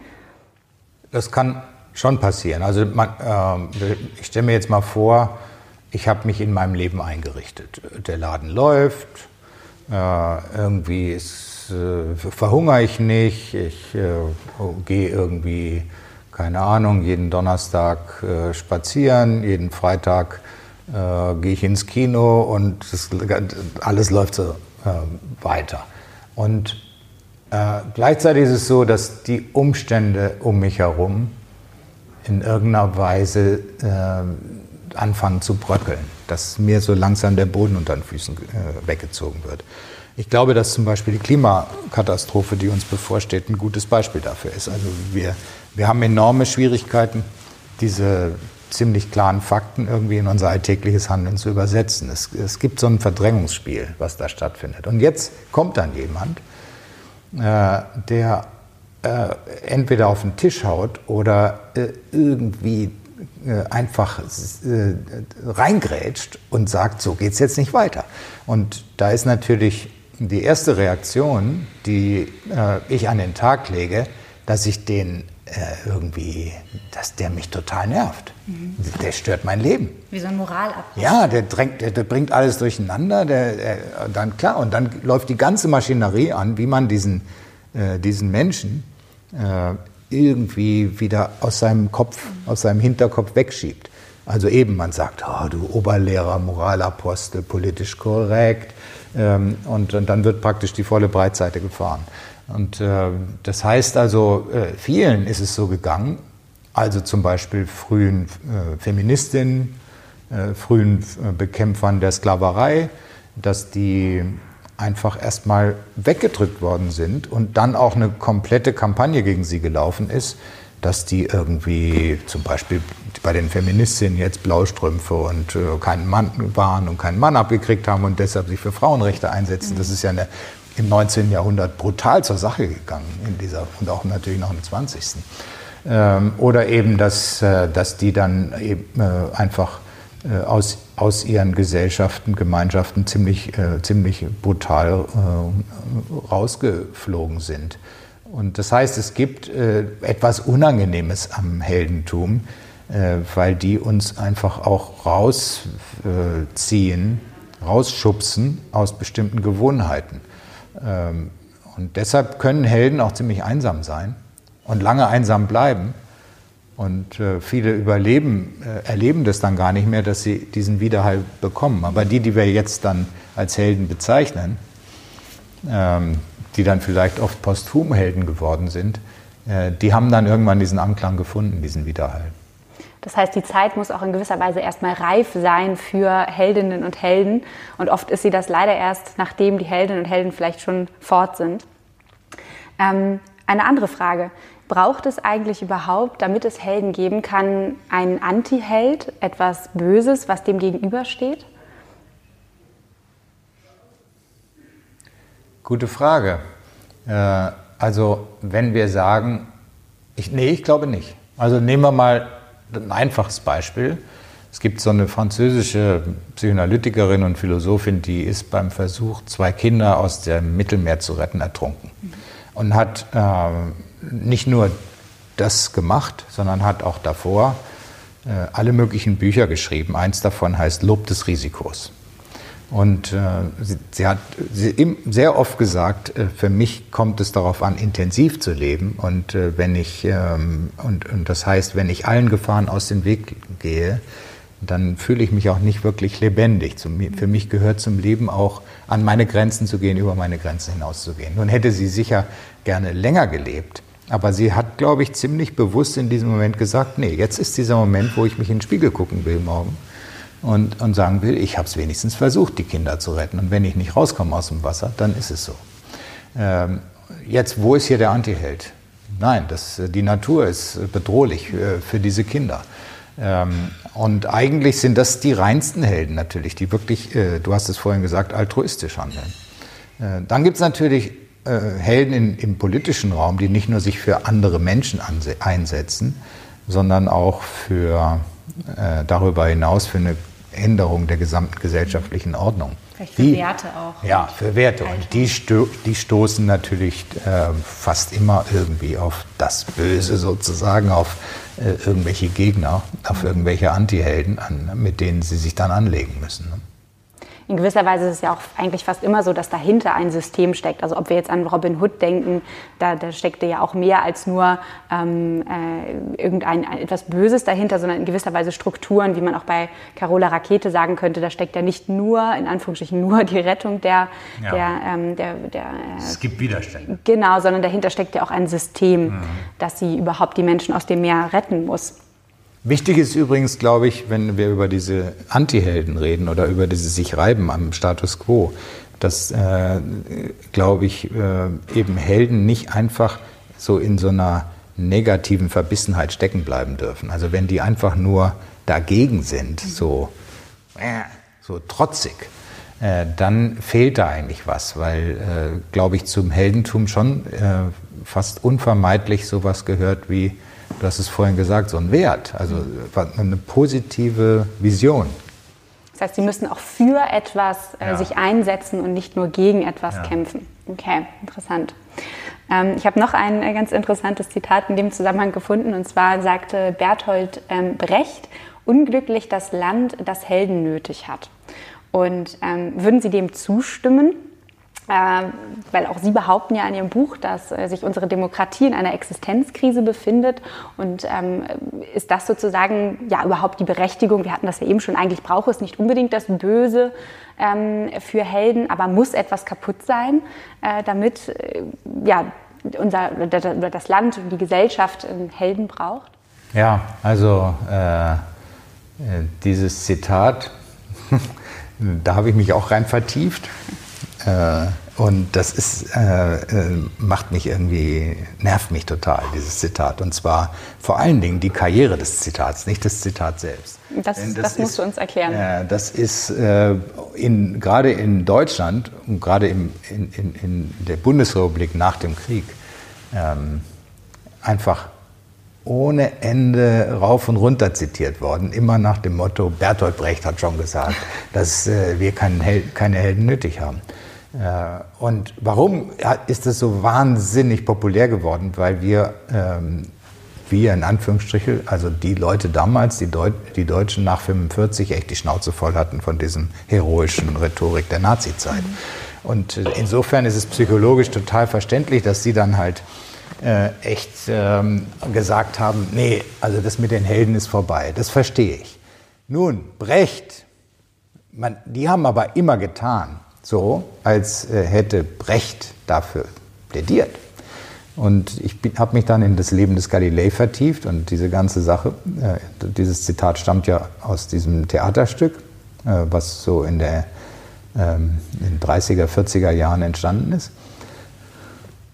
Das kann schon passieren. Also man, äh, ich stelle mir jetzt mal vor, ich habe mich in meinem Leben eingerichtet. Der Laden läuft, äh, irgendwie ist, äh, verhungere ich nicht, ich äh, gehe irgendwie, keine Ahnung, jeden Donnerstag äh, spazieren, jeden Freitag äh, gehe ich ins Kino und das, alles läuft so äh, weiter. Und gleichzeitig ist es so, dass die Umstände um mich herum in irgendeiner Weise anfangen zu bröckeln, dass mir so langsam der Boden unter den Füßen äh, weggezogen wird. Ich glaube, dass zum Beispiel die Klimakatastrophe, die uns bevorsteht, ein gutes Beispiel dafür ist. Also wir, wir haben enorme Schwierigkeiten, diese ziemlich klaren Fakten irgendwie in unser alltägliches Handeln zu übersetzen. Es, es gibt so ein Verdrängungsspiel, was da stattfindet. Und jetzt kommt dann jemand, äh, der äh, entweder auf den Tisch haut oder äh, irgendwie einfach äh, reingrätscht und sagt, so geht es jetzt nicht weiter. Und da ist natürlich die erste Reaktion, die äh, ich an den Tag lege, dass ich den irgendwie, dass der mich total nervt. Mhm. Der stört mein Leben. Wie so ein Moralabbruch. Ja, der, drängt, der, der, bringt alles durcheinander. Der, der, dann klar, und dann läuft die ganze Maschinerie an, wie man diesen, äh, diesen Menschen äh, irgendwie wieder aus seinem Kopf, aus seinem Hinterkopf wegschiebt. Also eben, man sagt, oh, du Oberlehrer, Moralapostel, politisch korrekt. Ähm, und, und, dann wird praktisch die volle Breitseite gefahren. Und äh, das heißt also, äh, vielen ist es so gegangen, also zum Beispiel frühen äh, Feministinnen, äh, frühen äh, Bekämpfern der Sklaverei, dass die einfach erstmal weggedrückt worden sind und dann auch eine komplette Kampagne gegen sie gelaufen ist, dass die irgendwie zum Beispiel bei den Feministinnen jetzt Blaustrümpfe und äh, keinen Mann waren und keinen Mann abgekriegt haben und deshalb sich für Frauenrechte einsetzen. Das ist ja eine, im 19. Jahrhundert brutal zur Sache gegangen in dieser und auch natürlich noch im 20. Ähm, oder eben, dass, äh, dass die dann eben äh, einfach äh, aus, aus ihren Gesellschaften, Gemeinschaften ziemlich, äh, ziemlich brutal äh, rausgeflogen sind. Und das heißt, es gibt äh, etwas Unangenehmes am Heldentum, äh, weil die uns einfach auch rausziehen, rausschubsen aus bestimmten Gewohnheiten. Ähm, und deshalb können Helden auch ziemlich einsam sein und lange einsam bleiben und äh, viele überleben, äh, erleben das dann gar nicht mehr, dass sie diesen Widerhall bekommen. Aber die, die wir jetzt dann als Helden bezeichnen, ähm, die dann vielleicht oft posthum Helden geworden sind, äh, die haben dann irgendwann diesen Anklang gefunden, diesen Widerhall. Das heißt, die Zeit muss auch in gewisser Weise erstmal reif sein für Heldinnen und Helden. Und oft ist sie das leider erst, nachdem die Heldinnen und Helden vielleicht schon fort sind. Ähm, eine andere Frage. Braucht es eigentlich überhaupt, damit es Helden geben kann, einen Anti-Held, etwas Böses, was dem gegenübersteht? Gute Frage. Äh, also wenn wir sagen, ich, nee, ich glaube nicht. Also nehmen wir mal ein einfaches Beispiel. Es gibt so eine französische Psychoanalytikerin und Philosophin, die ist beim Versuch, zwei Kinder aus dem Mittelmeer zu retten, ertrunken. Und hat äh, nicht nur das gemacht, sondern hat auch davor äh, alle möglichen Bücher geschrieben. Eins davon heißt Lob des Risikos. Und äh, sie, sie, hat sie sehr oft gesagt, äh, für mich kommt es darauf an, intensiv zu leben. Und äh, wenn ich ähm, und, und das heißt, wenn ich allen Gefahren aus dem Weg gehe, dann fühle ich mich auch nicht wirklich lebendig. Für mich gehört zum Leben auch an meine Grenzen zu gehen, über meine Grenzen hinauszugehen. Nun hätte sie sicher gerne länger gelebt, aber sie hat, glaube ich, ziemlich bewusst in diesem Moment gesagt, nee, jetzt ist dieser Moment, wo ich mich in den Spiegel gucken will morgen und, und sagen will, ich habe es wenigstens versucht, die Kinder zu retten. Und wenn ich nicht rauskomme aus dem Wasser, dann ist es so. Ähm, jetzt, wo ist hier der Antiheld? Nein, das, die Natur ist bedrohlich äh, für diese Kinder. Ähm, und eigentlich sind das die reinsten Helden natürlich, die wirklich, äh, du hast es vorhin gesagt, altruistisch handeln. Äh, dann gibt es natürlich äh, Helden in, im politischen Raum, die nicht nur sich für andere Menschen einsetzen, sondern auch für, äh, darüber hinaus für eine Änderung der gesamten gesellschaftlichen Ordnung. Vielleicht für die, Werte auch. Ja, für Werte. Und die, sto die stoßen natürlich äh, fast immer irgendwie auf das Böse sozusagen, auf äh, irgendwelche Gegner, auf irgendwelche Antihelden an, mit denen sie sich dann anlegen müssen. Ne? In gewisser Weise ist es ja auch eigentlich fast immer so, dass dahinter ein System steckt. Also ob wir jetzt an Robin Hood denken, da, da steckte ja auch mehr als nur ähm, äh, irgendein etwas Böses dahinter, sondern in gewisser Weise Strukturen, wie man auch bei Carola Rakete sagen könnte. Da steckt ja nicht nur, in Anführungsstrichen, nur die Rettung der... Ja. der, ähm, der, der äh, es gibt Widerstände. Genau, sondern dahinter steckt ja auch ein System, mhm. dass sie überhaupt die Menschen aus dem Meer retten muss. Wichtig ist übrigens, glaube ich, wenn wir über diese Antihelden reden oder über dieses sich reiben am Status quo, dass, äh, glaube ich, äh, eben Helden nicht einfach so in so einer negativen Verbissenheit stecken bleiben dürfen. Also wenn die einfach nur dagegen sind, so, äh, so trotzig, äh, dann fehlt da eigentlich was, weil, äh, glaube ich, zum Heldentum schon äh, fast unvermeidlich sowas gehört wie du hast es vorhin gesagt, so ein Wert, also eine positive Vision. Das heißt, Sie müssen auch für etwas äh, ja. sich einsetzen und nicht nur gegen etwas ja. kämpfen. Okay, interessant. Ähm, ich habe noch ein äh, ganz interessantes Zitat in dem Zusammenhang gefunden, und zwar sagte Bertolt ähm, Brecht, unglücklich das Land, das Helden nötig hat. Und ähm, würden Sie dem zustimmen? Äh, weil auch Sie behaupten ja in Ihrem Buch, dass äh, sich unsere Demokratie in einer Existenzkrise befindet. Und ähm, ist das sozusagen ja überhaupt die Berechtigung? Wir hatten das ja eben schon. Eigentlich braucht es nicht unbedingt das Böse ähm, für Helden, aber muss etwas kaputt sein, äh, damit äh, ja unser das Land und die Gesellschaft einen Helden braucht? Ja, also äh, äh, dieses Zitat, (laughs) da habe ich mich auch rein vertieft. Äh, und das ist, äh, äh, macht mich irgendwie, nervt mich total, dieses Zitat. Und zwar vor allen Dingen die Karriere des Zitats, nicht das Zitat selbst. Das, das, das musst ist, du uns erklären. Das ist in, gerade in Deutschland und gerade in, in, in, der Bundesrepublik nach dem Krieg ähm, einfach ohne Ende rauf und runter zitiert worden, immer nach dem Motto, Bertolt Brecht hat schon gesagt, dass äh, wir keine, keine Helden nötig haben. Äh, und warum ist es so wahnsinnig populär geworden? Weil wir, ähm, wir in Anführungsstrichen, also die Leute damals, die, Deut die Deutschen nach 45 echt die Schnauze voll hatten von diesem heroischen Rhetorik der Nazizeit. Mhm. Und äh, insofern ist es psychologisch total verständlich, dass sie dann halt äh, echt ähm, gesagt haben, nee, also das mit den Helden ist vorbei. Das verstehe ich. Nun, Brecht, man, die haben aber immer getan, so, als äh, hätte Brecht dafür plädiert. Und ich habe mich dann in das Leben des Galilei vertieft und diese ganze Sache, äh, dieses Zitat stammt ja aus diesem Theaterstück, äh, was so in, der, ähm, den 30er, 40er Jahren entstanden ist.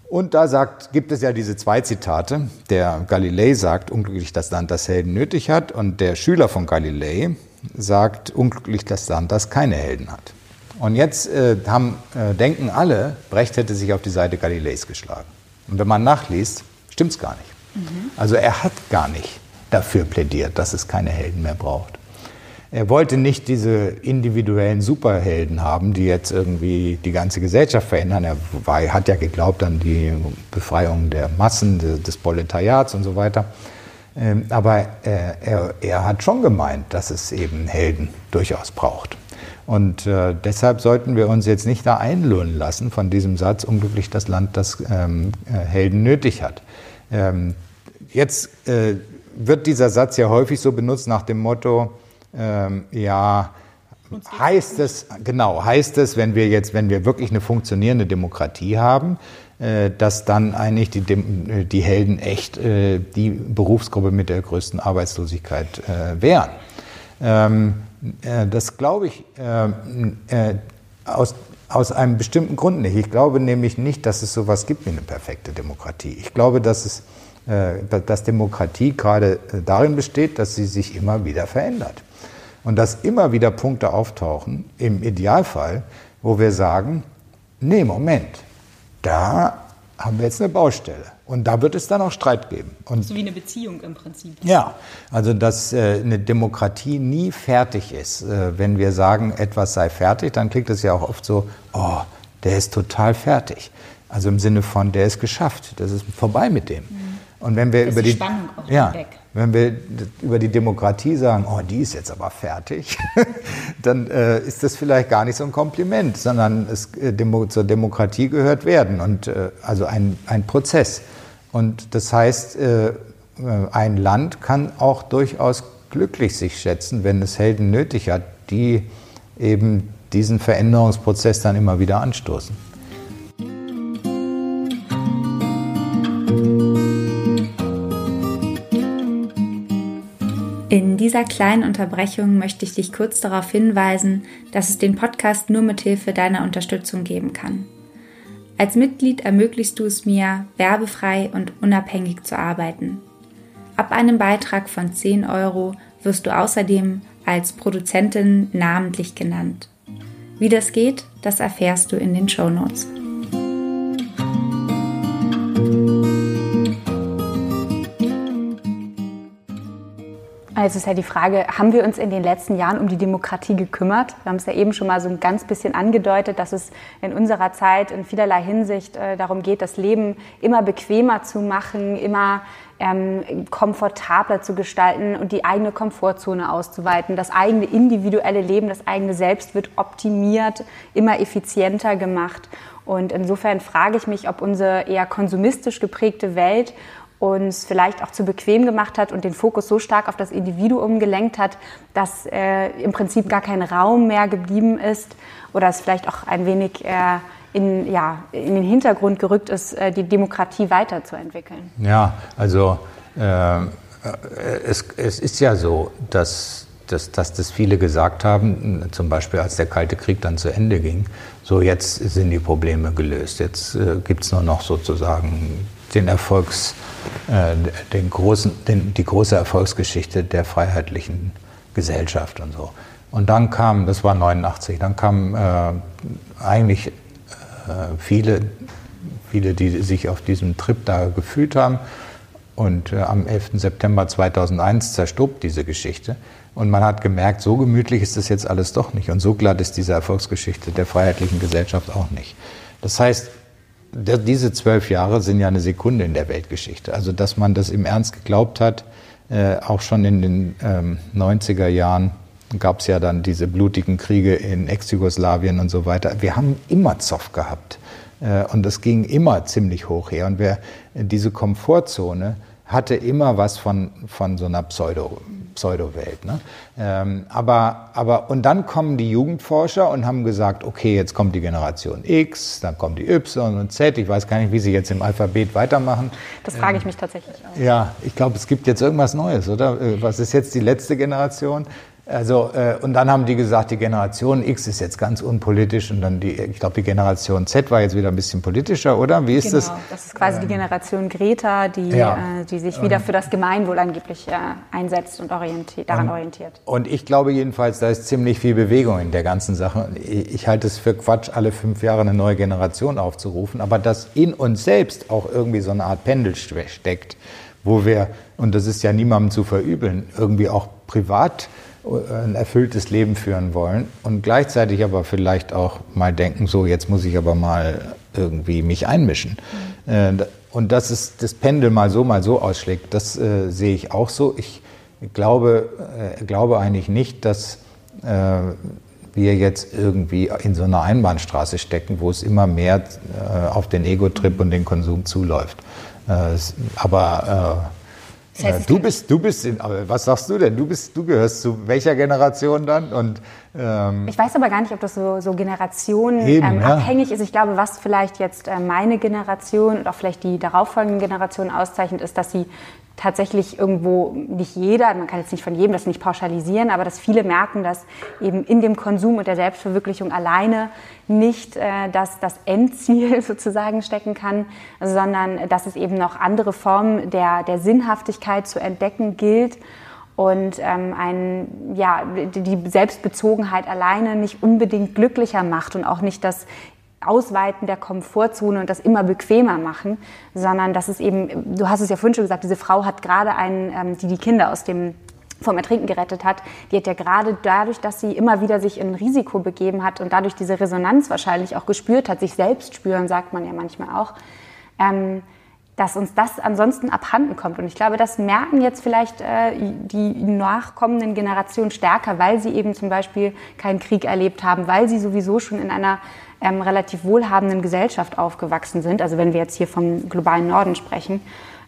Und da sagt, gibt es ja diese zwei Zitate. Der Galilei sagt, unglücklich das Land, das Helden nötig hat. Und der Schüler von Galilei sagt, unglücklich das Land, das keine Helden hat. Und jetzt äh, haben, äh, denken alle, Brecht hätte sich auf die Seite Galileis geschlagen. Und wenn man nachliest, stimmt es gar nicht. Mhm. Also er hat gar nicht dafür plädiert, dass es keine Helden mehr braucht. Er wollte nicht diese individuellen Superhelden haben, die jetzt irgendwie die ganze Gesellschaft verändern. Er war, hat ja geglaubt an die Befreiung der Massen, des Proletariats und so weiter. Ähm, aber äh, er, er hat schon gemeint, dass es eben Helden durchaus braucht. Und äh, deshalb sollten wir uns jetzt nicht da einlullen lassen von diesem Satz, unglücklich das Land, das ähm, äh, Helden nötig hat. Ähm, jetzt äh, wird dieser Satz ja häufig so benutzt nach dem Motto, ähm, ja, heißt es, genau, heißt es, wenn wir jetzt, wenn wir wirklich eine funktionierende Demokratie haben, äh, dass dann eigentlich die, äh, die Helden echt äh, die Berufsgruppe mit der größten Arbeitslosigkeit äh, wären. Ähm, äh, das glaube ich ähm, äh, aus, aus einem bestimmten Grund nicht. Ich glaube nämlich nicht, dass es sowas gibt wie eine perfekte Demokratie. Ich glaube, dass es dass Demokratie gerade darin besteht, dass sie sich immer wieder verändert. Und dass immer wieder Punkte auftauchen, im Idealfall, wo wir sagen, nee, Moment, da haben wir jetzt eine Baustelle. Und da wird es dann auch Streit geben. Und so wie eine Beziehung im Prinzip. Ja, also dass äh, eine Demokratie nie fertig ist. Äh, wenn wir sagen, etwas sei fertig, dann klingt es ja auch oft so, oh, der ist total fertig. Also im Sinne von, der ist geschafft, das ist vorbei mit dem. Mhm. Und wenn wir das über die, Spannung auch ja, weg. wenn wir über die Demokratie sagen, oh, die ist jetzt aber fertig, (laughs) dann äh, ist das vielleicht gar nicht so ein Kompliment, sondern es, äh, Demo zur Demokratie gehört werden und äh, also ein, ein Prozess. Und das heißt, äh, äh, ein Land kann auch durchaus glücklich sich schätzen, wenn es Helden nötig hat, die eben diesen Veränderungsprozess dann immer wieder anstoßen. In dieser kleinen Unterbrechung möchte ich dich kurz darauf hinweisen, dass es den Podcast nur mit Hilfe deiner Unterstützung geben kann. Als Mitglied ermöglichst du es mir, werbefrei und unabhängig zu arbeiten. Ab einem Beitrag von 10 Euro wirst du außerdem als Produzentin namentlich genannt. Wie das geht, das erfährst du in den Show Notes. Also ist ja die Frage, haben wir uns in den letzten Jahren um die Demokratie gekümmert? Wir haben es ja eben schon mal so ein ganz bisschen angedeutet, dass es in unserer Zeit in vielerlei Hinsicht äh, darum geht, das Leben immer bequemer zu machen, immer ähm, komfortabler zu gestalten und die eigene Komfortzone auszuweiten. Das eigene individuelle Leben, das eigene Selbst wird optimiert, immer effizienter gemacht. Und insofern frage ich mich, ob unsere eher konsumistisch geprägte Welt uns vielleicht auch zu bequem gemacht hat und den Fokus so stark auf das Individuum gelenkt hat, dass äh, im Prinzip gar kein Raum mehr geblieben ist oder es vielleicht auch ein wenig äh, in, ja, in den Hintergrund gerückt ist, äh, die Demokratie weiterzuentwickeln. Ja, also äh, es, es ist ja so, dass, dass, dass das viele gesagt haben, zum Beispiel als der Kalte Krieg dann zu Ende ging, so jetzt sind die Probleme gelöst, jetzt äh, gibt es nur noch sozusagen den Erfolgs äh, den großen, den, die große Erfolgsgeschichte der freiheitlichen Gesellschaft und so. Und dann kam, das war 89, dann kamen äh, eigentlich äh, viele, viele, die sich auf diesem Trip da gefühlt haben. Und äh, am 11. September 2001 zerstob diese Geschichte. Und man hat gemerkt, so gemütlich ist das jetzt alles doch nicht. Und so glatt ist diese Erfolgsgeschichte der freiheitlichen Gesellschaft auch nicht. Das heißt, diese zwölf Jahre sind ja eine Sekunde in der Weltgeschichte. Also, dass man das im Ernst geglaubt hat, äh, auch schon in den ähm, 90er Jahren gab es ja dann diese blutigen Kriege in Ex-Jugoslawien und so weiter. Wir haben immer Zoff gehabt. Äh, und das ging immer ziemlich hoch her. Und wer diese Komfortzone hatte immer was von, von so einer Pseudo, Pseudo-Welt. Ne? Ähm, aber, aber, und dann kommen die Jugendforscher und haben gesagt, okay, jetzt kommt die Generation X, dann kommt die Y und Z. Ich weiß gar nicht, wie sie jetzt im Alphabet weitermachen. Das frage ich mich tatsächlich auch. Ja, ich glaube, es gibt jetzt irgendwas Neues, oder? Äh, was ist jetzt die letzte Generation? Also, äh, und dann haben die gesagt, die Generation X ist jetzt ganz unpolitisch und dann die, ich glaube, die Generation Z war jetzt wieder ein bisschen politischer, oder? Wie ist genau, das? Das ist quasi ähm, die Generation Greta, die, ja. äh, die sich wieder für das Gemeinwohl angeblich äh, einsetzt und orientiert, daran und, orientiert. Und ich glaube jedenfalls, da ist ziemlich viel Bewegung in der ganzen Sache. Ich, ich halte es für Quatsch, alle fünf Jahre eine neue Generation aufzurufen, aber dass in uns selbst auch irgendwie so eine Art Pendel steckt, wo wir, und das ist ja niemandem zu verübeln, irgendwie auch privat ein erfülltes Leben führen wollen und gleichzeitig aber vielleicht auch mal denken, so jetzt muss ich aber mal irgendwie mich einmischen. Mhm. Und dass es das Pendel mal so, mal so ausschlägt, das äh, sehe ich auch so. Ich glaube, äh, glaube eigentlich nicht, dass äh, wir jetzt irgendwie in so einer Einbahnstraße stecken, wo es immer mehr äh, auf den Ego-Trip und den Konsum zuläuft. Äh, aber äh, das heißt, du bist, du bist, in, was sagst du denn? Du bist, du gehörst zu welcher Generation dann? Und ähm ich weiß aber gar nicht, ob das so, so generationenabhängig ähm, ja. ist. Ich glaube, was vielleicht jetzt äh, meine Generation und auch vielleicht die darauffolgenden Generationen auszeichnet, ist, dass sie tatsächlich irgendwo nicht jeder, man kann jetzt nicht von jedem das nicht pauschalisieren, aber dass viele merken, dass eben in dem Konsum und der Selbstverwirklichung alleine nicht äh, das, das Endziel (laughs) sozusagen stecken kann, sondern dass es eben noch andere Formen der, der Sinnhaftigkeit zu entdecken gilt und ähm, ein, ja, die Selbstbezogenheit alleine nicht unbedingt glücklicher macht und auch nicht das Ausweiten der Komfortzone und das immer bequemer machen, sondern dass es eben, du hast es ja vorhin schon gesagt, diese Frau hat gerade einen, ähm, die die Kinder aus dem vom Ertrinken gerettet hat, die hat ja gerade dadurch, dass sie immer wieder sich in Risiko begeben hat und dadurch diese Resonanz wahrscheinlich auch gespürt hat, sich selbst spüren, sagt man ja manchmal auch, ähm, dass uns das ansonsten abhanden kommt. Und ich glaube, das merken jetzt vielleicht äh, die nachkommenden Generationen stärker, weil sie eben zum Beispiel keinen Krieg erlebt haben, weil sie sowieso schon in einer ähm, relativ wohlhabenden Gesellschaft aufgewachsen sind. Also wenn wir jetzt hier vom globalen Norden sprechen.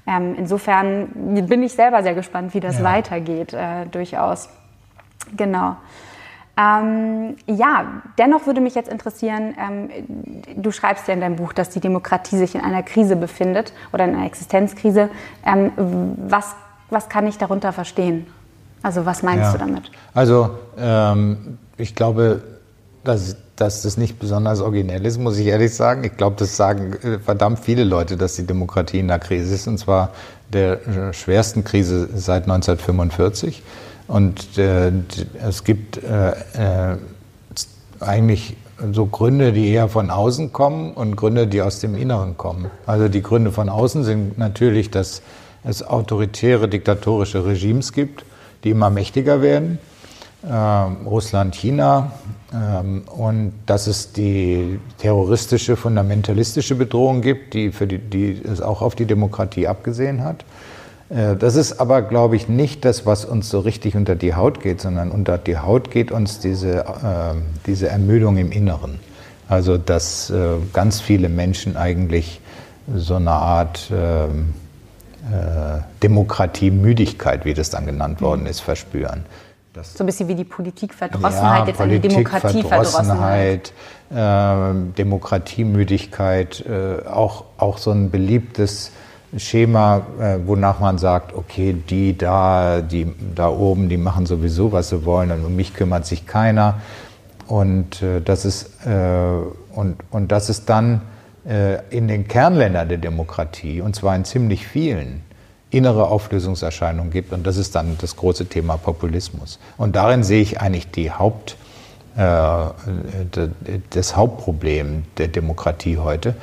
Ähm, insofern bin ich selber sehr gespannt, wie das ja. weitergeht, äh, durchaus. Genau. Ähm, ja, dennoch würde mich jetzt interessieren, ähm, du schreibst ja in deinem Buch, dass die Demokratie sich in einer Krise befindet oder in einer Existenzkrise. Ähm, was, was kann ich darunter verstehen? Also was meinst ja. du damit? Also ähm, ich glaube, dass dass das nicht besonders originell ist, muss ich ehrlich sagen. Ich glaube, das sagen äh, verdammt viele Leute, dass die Demokratie in der Krise ist, und zwar der äh, schwersten Krise seit 1945. Und äh, es gibt äh, äh, eigentlich so Gründe, die eher von außen kommen und Gründe, die aus dem Inneren kommen. Also die Gründe von außen sind natürlich, dass es autoritäre, diktatorische Regimes gibt, die immer mächtiger werden. Ähm, Russland, China, und dass es die terroristische, fundamentalistische Bedrohung gibt, die, für die, die es auch auf die Demokratie abgesehen hat. Äh, das ist aber, glaube ich, nicht das, was uns so richtig unter die Haut geht, sondern unter die Haut geht uns diese, äh, diese Ermüdung im Inneren. Also, dass äh, ganz viele Menschen eigentlich so eine Art ähm, äh, Demokratiemüdigkeit, wie das dann genannt worden ist, verspüren. Das so ein bisschen wie die Politikverdrossenheit, ja, jetzt Politik, eine Demokratieverdrossenheit. Äh, Demokratiemüdigkeit, äh, auch, auch so ein beliebtes Schema, äh, wonach man sagt, okay, die da, die da oben, die machen sowieso, was sie wollen und um mich kümmert sich keiner. Und äh, das ist, äh, und, und das ist dann äh, in den Kernländern der Demokratie, und zwar in ziemlich vielen, innere Auflösungserscheinungen gibt. Und das ist dann das große Thema Populismus. Und darin sehe ich eigentlich die Haupt, äh, das Hauptproblem der Demokratie heute.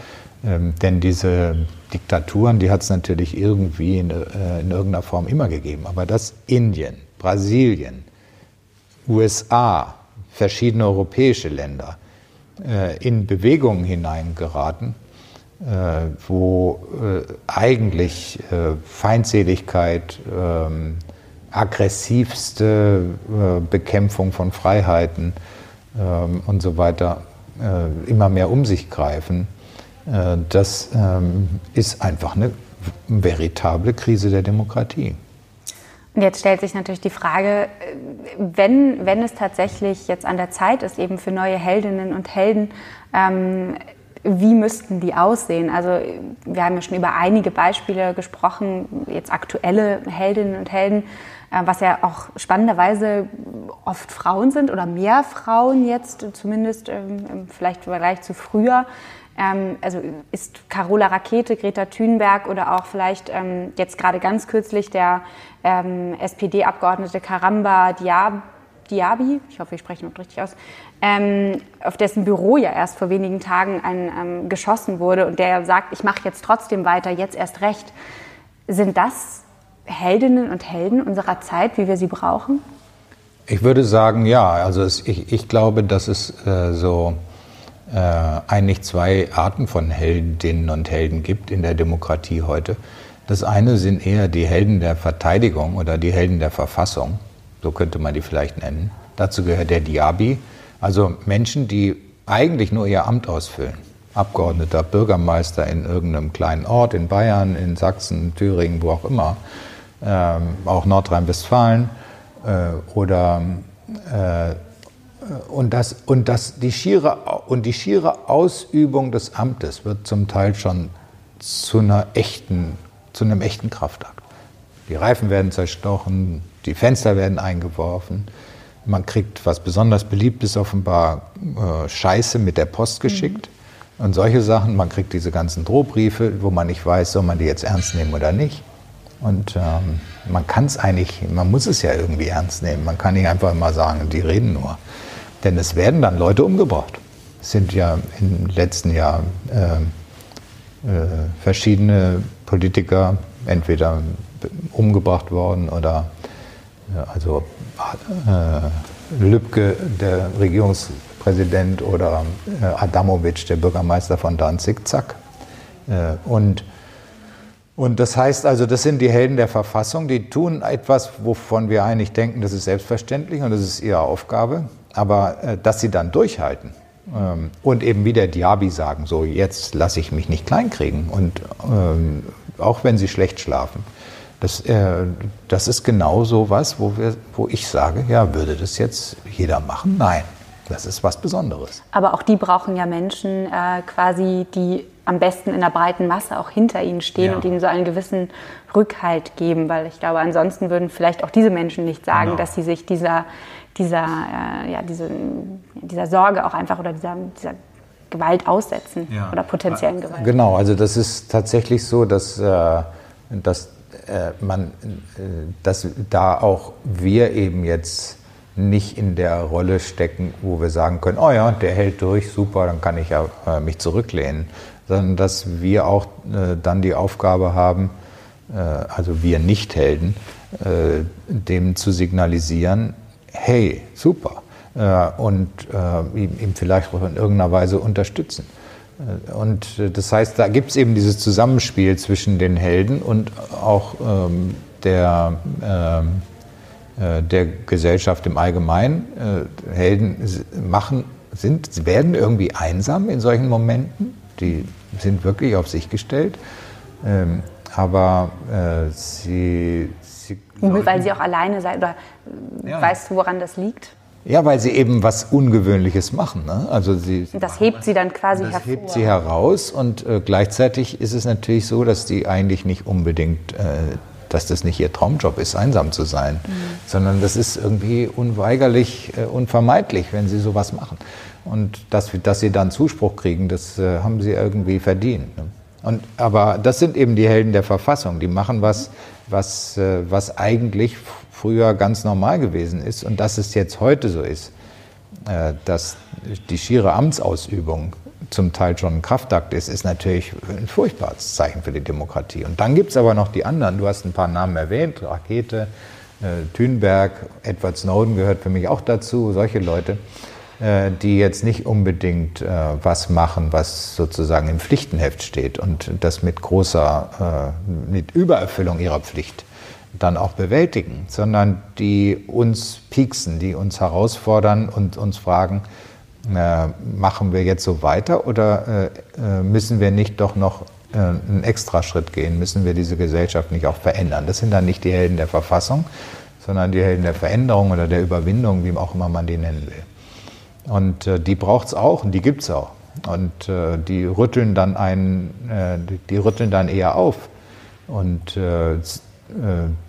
Ähm, denn diese Diktaturen, die hat es natürlich irgendwie in, äh, in irgendeiner Form immer gegeben. Aber dass Indien, Brasilien, USA, verschiedene europäische Länder äh, in Bewegungen hineingeraten, wo äh, eigentlich äh, Feindseligkeit, ähm, aggressivste Bekämpfung von Freiheiten ähm, und so weiter immer mehr um sich greifen, das ähm, ist einfach eine veritable Krise der Demokratie. Und jetzt stellt sich natürlich die Frage, wenn, wenn es tatsächlich jetzt an der Zeit ist, eben für neue Heldinnen und Helden, ähm, wie müssten die aussehen? Also wir haben ja schon über einige Beispiele gesprochen, jetzt aktuelle Heldinnen und Helden, äh, was ja auch spannenderweise oft Frauen sind oder mehr Frauen jetzt, zumindest ähm, vielleicht im Vergleich zu früher. Ähm, also ist Carola Rakete, Greta Thunberg oder auch vielleicht ähm, jetzt gerade ganz kürzlich der SPD-Abgeordnete Karamba Diab Diaby, ich hoffe, ich spreche ihn richtig aus, ähm, auf dessen Büro ja erst vor wenigen Tagen ein, ähm, geschossen wurde und der sagt, ich mache jetzt trotzdem weiter, jetzt erst recht. Sind das Heldinnen und Helden unserer Zeit, wie wir sie brauchen? Ich würde sagen, ja. Also es, ich, ich glaube, dass es äh, so äh, eigentlich zwei Arten von Heldinnen und Helden gibt in der Demokratie heute. Das eine sind eher die Helden der Verteidigung oder die Helden der Verfassung so könnte man die vielleicht nennen. Dazu gehört der Diaby, also Menschen, die eigentlich nur ihr Amt ausfüllen. Abgeordneter, Bürgermeister in irgendeinem kleinen Ort, in Bayern, in Sachsen, Thüringen, wo auch immer, ähm, auch Nordrhein-Westfalen äh, oder äh, und, das, und, das, die schiere, und die schiere Ausübung des Amtes wird zum Teil schon zu, einer echten, zu einem echten Kraftakt. Die Reifen werden zerstochen, die Fenster werden eingeworfen. Man kriegt, was besonders beliebt ist, offenbar äh, Scheiße mit der Post geschickt. Mhm. Und solche Sachen. Man kriegt diese ganzen Drohbriefe, wo man nicht weiß, soll man die jetzt ernst nehmen oder nicht. Und ähm, man kann es eigentlich, man muss es ja irgendwie ernst nehmen. Man kann nicht einfach immer sagen, die reden nur. Denn es werden dann Leute umgebracht. Es sind ja im letzten Jahr äh, äh, verschiedene Politiker entweder umgebracht worden oder also äh, Lübcke, der Regierungspräsident, oder äh, Adamovic, der Bürgermeister von Danzig, zack. Äh, und, und das heißt also, das sind die Helden der Verfassung, die tun etwas, wovon wir eigentlich denken, das ist selbstverständlich und das ist ihre Aufgabe, aber äh, dass sie dann durchhalten. Ähm, und eben wie der Diaby sagen, so jetzt lasse ich mich nicht kleinkriegen und ähm, auch wenn sie schlecht schlafen. Das, äh, das ist genau so was, wo, wir, wo ich sage, ja, würde das jetzt jeder machen? Nein, das ist was Besonderes. Aber auch die brauchen ja Menschen äh, quasi, die am besten in der breiten Masse auch hinter ihnen stehen ja. und ihnen so einen gewissen Rückhalt geben, weil ich glaube, ansonsten würden vielleicht auch diese Menschen nicht sagen, genau. dass sie sich dieser, dieser, äh, ja, diese, dieser Sorge auch einfach oder dieser, dieser Gewalt aussetzen ja. oder potenziellen Gewalt. Genau, also das ist tatsächlich so, dass, äh, dass man, äh, dass da auch wir eben jetzt nicht in der Rolle stecken, wo wir sagen können, oh ja, der hält durch, super, dann kann ich ja äh, mich zurücklehnen, sondern dass wir auch äh, dann die Aufgabe haben, äh, also wir Nicht-Helden, äh, dem zu signalisieren, hey, super, und ihm, ihm vielleicht auch in irgendeiner Weise unterstützen. Und äh, das heißt, da gibt es eben dieses Zusammenspiel zwischen den Helden und auch ähm, der, ähm, äh, der Gesellschaft im Allgemeinen. Äh, Helden machen, sind, werden irgendwie einsam in solchen Momenten. Die sind wirklich auf sich gestellt. Ähm, aber äh, sie, sie. Weil sie auch alleine sein, oder ja. weißt du, woran das liegt? Ja, weil sie eben was Ungewöhnliches machen. Ne? Also sie, das hebt sie dann quasi das hervor. Das hebt sie heraus und äh, gleichzeitig ist es natürlich so, dass die eigentlich nicht unbedingt, äh, dass das nicht ihr Traumjob ist, einsam zu sein, mhm. sondern das ist irgendwie unweigerlich, äh, unvermeidlich, wenn sie sowas machen. Und dass, dass sie dann Zuspruch kriegen, das äh, haben sie irgendwie verdient. Ne? Und, aber das sind eben die Helden der Verfassung, die machen was, was, äh, was eigentlich früher ganz normal gewesen ist und dass es jetzt heute so ist, äh, dass die schiere Amtsausübung zum Teil schon ein Kraftakt ist, ist natürlich ein furchtbares Zeichen für die Demokratie. Und dann gibt es aber noch die anderen. Du hast ein paar Namen erwähnt, Rakete, äh, Thünberg, Edward Snowden gehört für mich auch dazu, solche Leute, äh, die jetzt nicht unbedingt was machen, was sozusagen im Pflichtenheft steht und das mit großer, mit Übererfüllung ihrer Pflicht dann auch bewältigen, sondern die uns pieksen, die uns herausfordern und uns fragen, äh, machen wir jetzt so weiter oder äh, äh müssen wir nicht doch noch äh, einen Extraschritt gehen, müssen wir diese Gesellschaft nicht auch verändern? Das sind dann nicht die Helden der Verfassung, sondern die Helden der Veränderung oder der Überwindung, wie auch immer man die nennen will. Und äh, die braucht es auch und die gibt es auch. Und äh, die rütteln dann einen, die rütteln dann eher auf und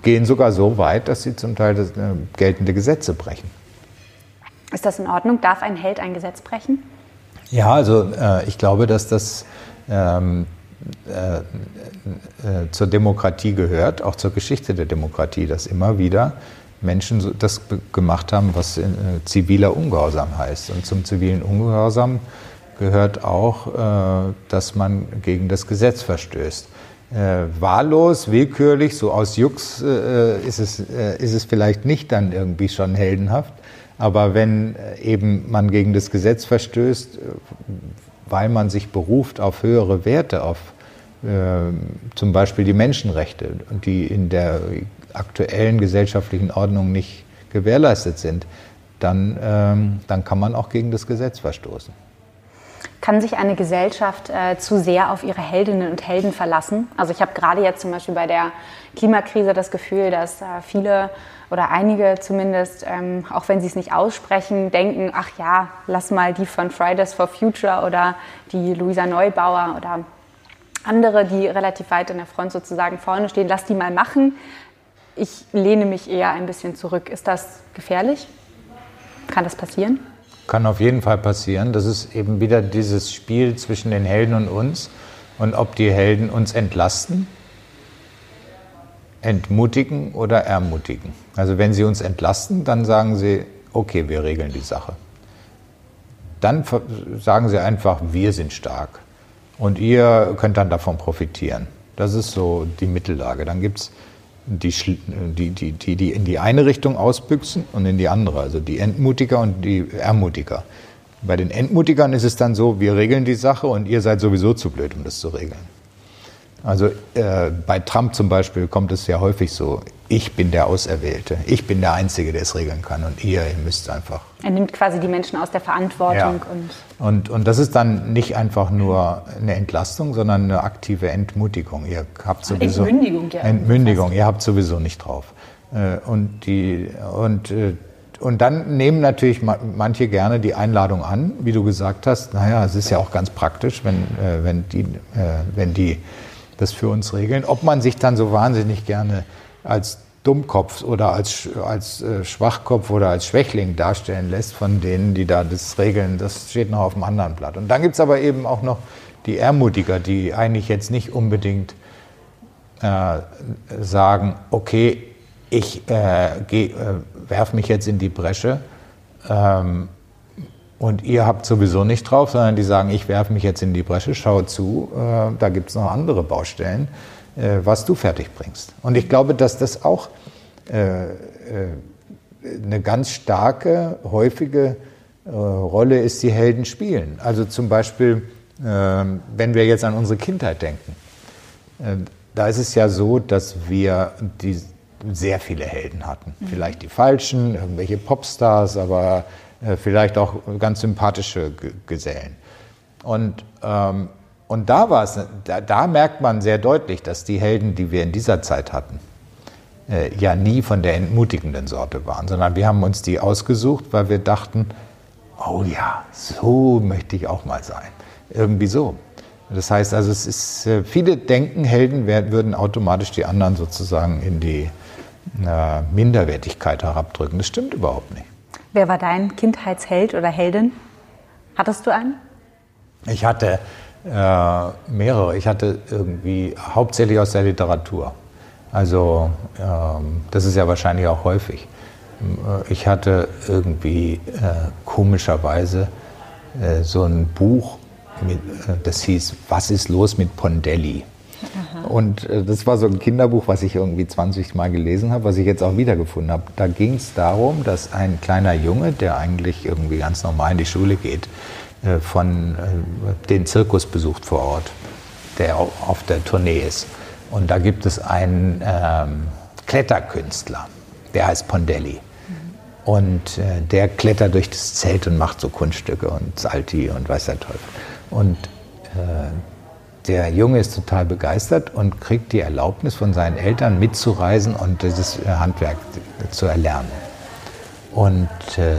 gehen sogar so weit, dass sie zum Teil das, äh, geltende Gesetze brechen. Ist das in Ordnung? Darf ein Held ein Gesetz brechen? Ja, also äh, ich glaube, dass das ähm, zur Demokratie gehört, auch zur Geschichte der Demokratie, dass immer wieder Menschen das gemacht haben, was ziviler Ungehorsam heißt. Und zum zivilen Ungehorsam gehört auch, äh, dass man gegen das Gesetz verstößt. Äh, wahllos, willkürlich, so aus Jux äh, ist, es, ist es vielleicht nicht dann irgendwie schon heldenhaft. Aber wenn eben man gegen das Gesetz verstößt, weil man sich beruft auf höhere Werte, auf zum Beispiel die Menschenrechte, die in der aktuellen gesellschaftlichen Ordnung nicht gewährleistet sind, dann, ähm, dann kann man auch gegen das Gesetz verstoßen. Kann sich eine Gesellschaft äh, zu sehr auf ihre Heldinnen und Helden verlassen? Also ich habe gerade jetzt zum Beispiel bei der Klimakrise das Gefühl, dass äh, viele oder einige zumindest, ähm, auch wenn sie es nicht aussprechen, denken, ach ja, lass mal die von Fridays for Future oder die Luisa Neubauer oder andere, die relativ weit in der Front sozusagen vorne stehen, lass die mal machen. Ich lehne mich eher ein bisschen zurück. Ist das gefährlich? Kann das passieren? Kann auf jeden Fall passieren. Das ist eben wieder dieses Spiel zwischen den Helden und uns und ob die Helden uns entlasten, entmutigen oder ermutigen. Also wenn sie uns entlasten, dann sagen sie, okay, wir regeln die Sache. Dann sagen sie einfach, wir sind stark und ihr könnt dann davon profitieren. Das ist so die Mittellage. Dann gibt es die, die, die, die, in die eine Richtung ausbüchsen und in die andere, also die Entmutiger und die Ermutiger. Bei den Entmutigern ist es dann so, wir regeln die Sache und ihr seid sowieso zu blöd, um das zu regeln. Also äh, bei Trump zum Beispiel kommt es sehr häufig so, ich bin der Auserwählte, ich bin der Einzige, der es regeln kann und ihr, ihr müsst einfach. Er nimmt quasi die Menschen aus der Verantwortung. Ja. Und, und, und das ist dann nicht einfach nur eine Entlastung, sondern eine aktive Entmutigung. Ihr habt sowieso, Entmündigung, ja. Entmündigung, ihr habt sowieso nicht drauf. Äh, und, die, und, äh, und dann nehmen natürlich manche gerne die Einladung an, wie du gesagt hast. Naja, es ist ja auch ganz praktisch, wenn, äh, wenn die, wenn die das für uns regeln. Ob man sich dann so wahnsinnig gerne als Dummkopf oder als, als äh, Schwachkopf oder als Schwächling darstellen lässt von denen, die da das regeln, das steht noch auf dem anderen Blatt. Und dann gibt es aber eben auch noch die Ermutiger, die eigentlich jetzt nicht unbedingt äh, sagen, okay, ich äh, äh, werfe mich jetzt in die Bresche ähm, und ihr habt sowieso nicht drauf, sondern die sagen, ich werfe mich jetzt in die Bresche, schau zu, äh, da gibt es noch andere Baustellen, äh, was du fertig bringst. Und ich glaube, dass das auch äh, äh eine ganz starke, häufige äh, Rolle ist, die Helden spielen. Also zum Beispiel, ähm, wenn wir jetzt an unsere Kindheit denken, da ist es ja so, dass wir die sehr viele Helden hatten. Mhm. Vielleicht die falschen, irgendwelche Popstars, aber vielleicht auch ganz sympathische Gesellen. Und, ähm, und da war es, da, da, merkt man sehr deutlich, dass die Helden, die wir in dieser Zeit hatten, äh, ja nie von der entmutigenden Sorte waren, sondern wir haben uns die ausgesucht, weil wir dachten, oh ja, so möchte ich auch mal sein. Irgendwie so. Das heißt also, es ist, äh, viele denken, Helden würden automatisch die anderen sozusagen in die äh, Minderwertigkeit herabdrücken. Das stimmt überhaupt nicht. Wer war dein Kindheitsheld oder Heldin? Hattest du einen? Ich hatte äh, mehrere. Ich hatte irgendwie hauptsächlich aus der Literatur. Also ähm, das ist ja wahrscheinlich auch häufig. Äh, ich hatte irgendwie äh, komischerweise äh, so ein Buch, mit, äh, das hieß Was ist los mit Pondelli? Und äh, das war so ein Kinderbuch, was ich irgendwie 20 Mal gelesen habe, was ich jetzt auch wiedergefunden habe. Da ging es darum, dass ein kleiner Junge, der eigentlich irgendwie ganz normal in die Schule geht, äh, von äh, den Zirkus besucht vor Ort, der auf der Tournee ist. Und da gibt es einen ähm, Kletterkünstler, der heißt Pondelli. Und äh, der klettert durch das Zelt und macht so Kunststücke und Salti und weiß der Teufel. Und äh, der Junge ist total begeistert und kriegt die Erlaubnis von seinen Eltern mitzureisen und dieses Handwerk zu erlernen. Und äh,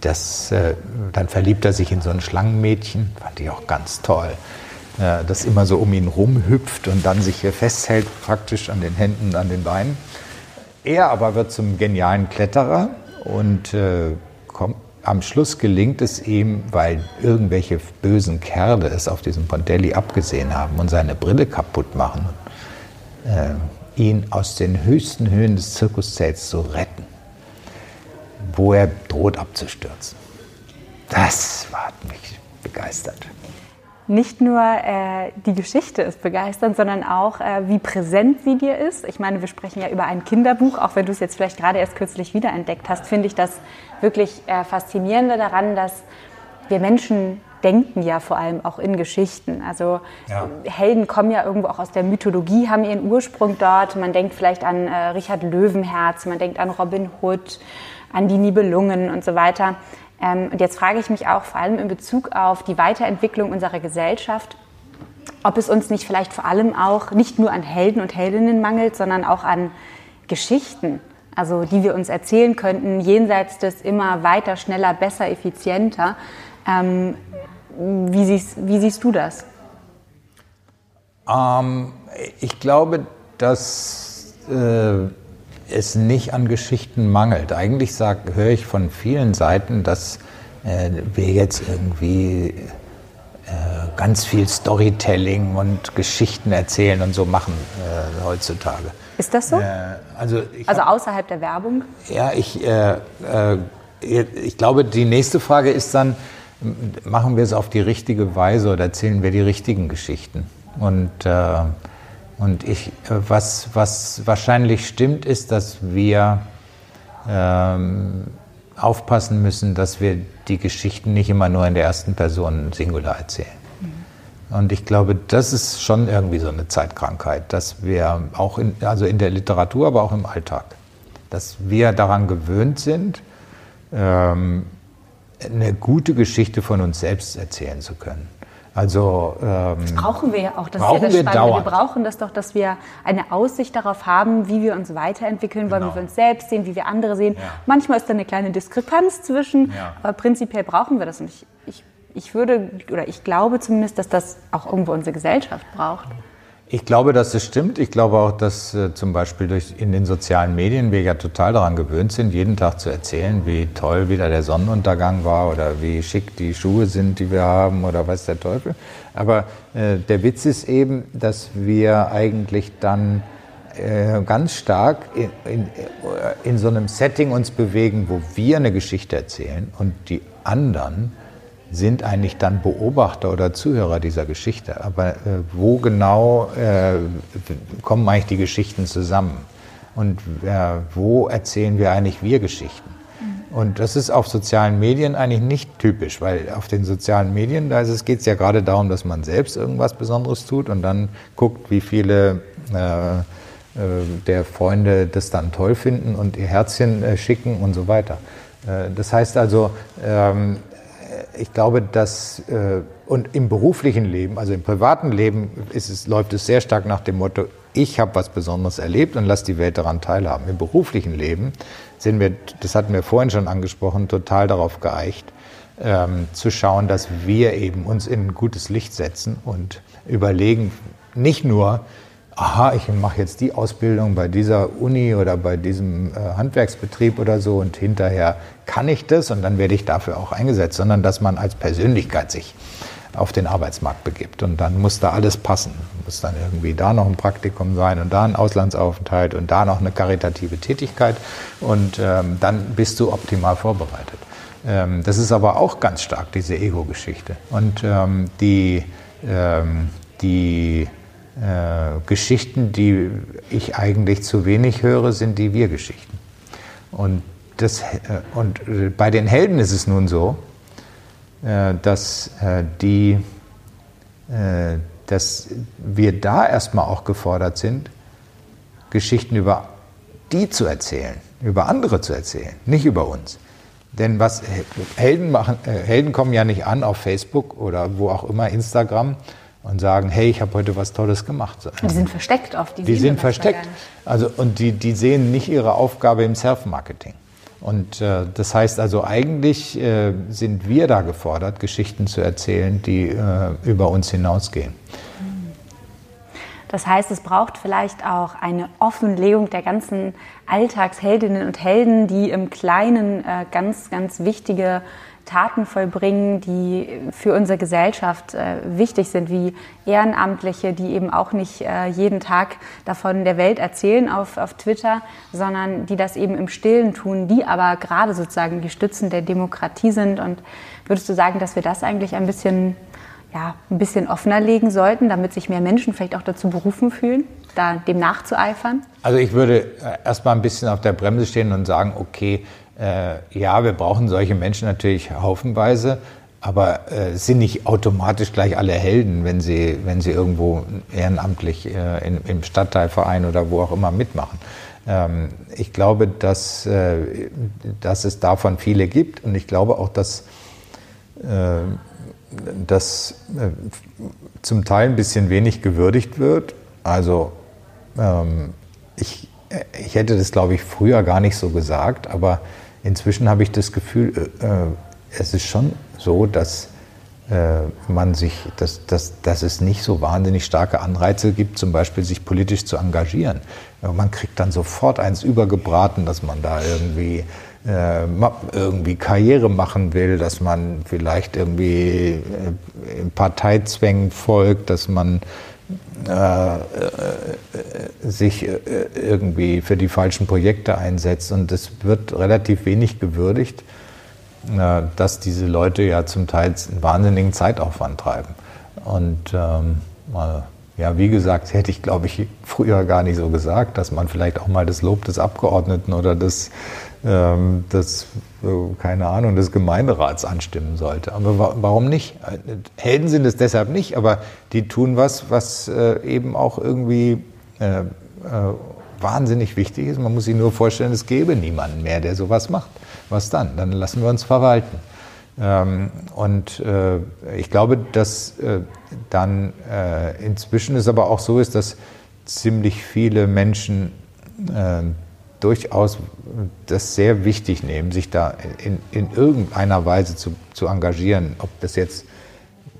das, äh, dann verliebt er sich in so ein Schlangenmädchen, fand ich auch ganz toll, äh, das immer so um ihn rumhüpft und dann sich hier festhält, praktisch an den Händen, an den Beinen. Er aber wird zum genialen Kletterer und äh, kommt, am Schluss gelingt es ihm, weil irgendwelche bösen Kerle es auf diesem Pontelli abgesehen haben und seine Brille kaputt machen, äh, ihn aus den höchsten Höhen des Zirkuszelts zu retten wo er droht abzustürzen. Das hat mich begeistert. Nicht nur äh, die Geschichte ist begeisternd, sondern auch, äh, wie präsent sie dir ist. Ich meine, wir sprechen ja über ein Kinderbuch, auch wenn du es jetzt vielleicht gerade erst kürzlich wiederentdeckt hast, finde ich das wirklich äh, Faszinierende daran, dass wir Menschen denken ja vor allem auch in Geschichten. Also ja. Helden kommen ja irgendwo auch aus der Mythologie, haben ihren Ursprung dort. Man denkt vielleicht an äh, Richard Löwenherz, man denkt an Robin Hood an die Nibelungen und so weiter. Ähm, und jetzt frage ich mich auch vor allem in Bezug auf die Weiterentwicklung unserer Gesellschaft, ob es uns nicht vielleicht vor allem auch nicht nur an Helden und Heldinnen mangelt, sondern auch an Geschichten, also die wir uns erzählen könnten, jenseits des immer weiter, schneller, besser, effizienter. Ähm, wie, siehst, wie, siehst, du das? Ähm, ich glaube, dass äh, es nicht an Geschichten mangelt. Eigentlich sag, höre ich von vielen Seiten, dass äh, wir jetzt irgendwie äh, ganz viel Storytelling und Geschichten erzählen und so machen äh, heutzutage. Ist das so? Äh, also, also hab, außerhalb der Werbung? Ja, ich, äh, äh, ich glaube, die nächste Frage ist dann, machen wir es auf die richtige Weise oder erzählen wir die richtigen Geschichten? Und und ich, was, was wahrscheinlich stimmt, ist, dass wir ähm, aufpassen müssen, dass wir die Geschichten nicht immer nur in der ersten Person Singular erzählen. Mhm. Und ich glaube, das ist schon irgendwie so eine Zeitkrankheit, dass wir auch in, also in der Literatur, aber auch im Alltag, dass wir daran gewöhnt sind, ähm, eine gute Geschichte von uns selbst erzählen zu können. Also ähm, das brauchen wir ja auch. Das brauchen ist ja das wir, wir brauchen das doch, dass wir eine Aussicht darauf haben, wie wir uns weiterentwickeln wollen, genau. wie wir uns selbst sehen, wie wir andere sehen. Ja. Manchmal ist da eine kleine Diskrepanz zwischen, ja. aber prinzipiell brauchen wir das. Und ich, ich, ich würde oder ich glaube zumindest, dass das auch irgendwo unsere Gesellschaft braucht. Ich glaube, dass es stimmt. Ich glaube auch, dass äh, zum Beispiel durch, in den sozialen Medien wir ja total daran gewöhnt sind, jeden Tag zu erzählen, wie toll wieder der Sonnenuntergang war oder wie schick die Schuhe sind, die wir haben oder weiß der Teufel. Aber äh, der Witz ist eben, dass wir eigentlich dann äh, ganz stark in, in, in so einem Setting uns bewegen, wo wir eine Geschichte erzählen und die anderen sind eigentlich dann Beobachter oder Zuhörer dieser Geschichte. Aber äh, wo genau äh, kommen eigentlich die Geschichten zusammen? Und äh, wo erzählen wir eigentlich wir Geschichten? Mhm. Und das ist auf sozialen Medien eigentlich nicht typisch, weil auf den sozialen Medien, da geht es ja gerade darum, dass man selbst irgendwas Besonderes tut und dann guckt, wie viele äh, äh, der Freunde das dann toll finden und ihr Herzchen äh, schicken und so weiter. Das heißt also, ähm, ich glaube, dass äh, und im beruflichen Leben, also im privaten Leben, es, läuft es sehr stark nach dem Motto, ich habe was Besonderes erlebt und lass die Welt daran teilhaben. Im beruflichen Leben sind wir, das hatten wir vorhin schon angesprochen, total darauf geeicht, ähm, zu schauen, dass wir eben uns in ein gutes Licht setzen und überlegen, nicht nur, aha, ich mache jetzt die Ausbildung bei dieser Uni oder bei diesem äh, Handwerksbetrieb oder so und hinterher kann ich das und dann werde ich dafür auch eingesetzt, sondern dass man als Persönlichkeit sich auf den Arbeitsmarkt begibt und dann muss da alles passen. Muss dann irgendwie da noch ein Praktikum sein und da ein Auslandsaufenthalt und da noch eine karitative Tätigkeit und ähm, dann bist du optimal vorbereitet. Ähm, das ist aber auch ganz stark diese Ego-Geschichte und ähm, die, ähm, die äh, Geschichten, die ich eigentlich zu wenig höre, sind die Wir-Geschichten. Und, das, äh, und äh, bei den Helden ist es nun so, äh, dass, äh, die, äh, dass wir da erstmal auch gefordert sind, Geschichten über die zu erzählen, über andere zu erzählen, nicht über uns. Denn was Helden machen, Helden kommen ja nicht an auf Facebook oder wo auch immer, Instagram, und sagen, hey, ich habe heute was Tolles gemacht. Die sind versteckt oft. Die, die sind versteckt. Also, und die, die sehen nicht ihre Aufgabe im Self-Marketing. Und äh, das heißt also, eigentlich äh, sind wir da gefordert, Geschichten zu erzählen, die äh, über uns hinausgehen. Das heißt, es braucht vielleicht auch eine Offenlegung der ganzen Alltagsheldinnen und Helden, die im Kleinen äh, ganz, ganz wichtige Taten vollbringen, die für unsere Gesellschaft äh, wichtig sind, wie Ehrenamtliche, die eben auch nicht äh, jeden Tag davon der Welt erzählen auf, auf Twitter, sondern die das eben im Stillen tun, die aber gerade sozusagen die Stützen der Demokratie sind. Und würdest du sagen, dass wir das eigentlich ein bisschen ja, ein bisschen offener legen sollten, damit sich mehr Menschen vielleicht auch dazu berufen fühlen, da dem nachzueifern? Also ich würde äh, erstmal ein bisschen auf der Bremse stehen und sagen, okay, ja, wir brauchen solche Menschen natürlich haufenweise, aber äh, sind nicht automatisch gleich alle Helden, wenn sie, wenn sie irgendwo ehrenamtlich äh, in, im Stadtteilverein oder wo auch immer mitmachen. Ähm, ich glaube, dass, äh, dass es davon viele gibt und ich glaube auch, dass äh, das äh, zum Teil ein bisschen wenig gewürdigt wird. Also ähm, ich, äh, ich hätte das, glaube ich, früher gar nicht so gesagt, aber inzwischen habe ich das Gefühl, äh, äh, es ist schon so, dass äh, man sich, dass, dass, dass es nicht so wahnsinnig starke Anreize gibt, zum Beispiel sich politisch zu engagieren. Man kriegt dann sofort eins übergebraten, dass man da irgendwie äh, irgendwie Karriere machen will, dass man vielleicht irgendwie äh, Parteizwängen folgt, dass man sich äh, irgendwie für die falschen Projekte einsetzt. Und es wird relativ wenig gewürdigt, äh, dass diese Leute ja zum Teil einen wahnsinnigen Zeitaufwand treiben. Und ähm, ja, wie gesagt, hätte ich, glaube ich, früher gar nicht so gesagt, dass man vielleicht auch mal das Lob des Abgeordneten oder des ähm, des, äh, keine Ahnung, des Gemeinderats anstimmen sollte. Aber warum nicht? Helden sind es deshalb nicht, aber die tun was, was äh, eben auch irgendwie äh, wahnsinnig wichtig ist. Man muss sich nur vorstellen, es gäbe niemanden mehr, der sowas macht. Was dann? Dann lassen wir uns verwalten. Ähm, und ich glaube, dass dann inzwischen es aber auch so ist, dass ziemlich viele Menschen durchaus das sehr wichtig nehmen, sich da in, in irgendeiner Weise zu, zu engagieren. Ob das jetzt,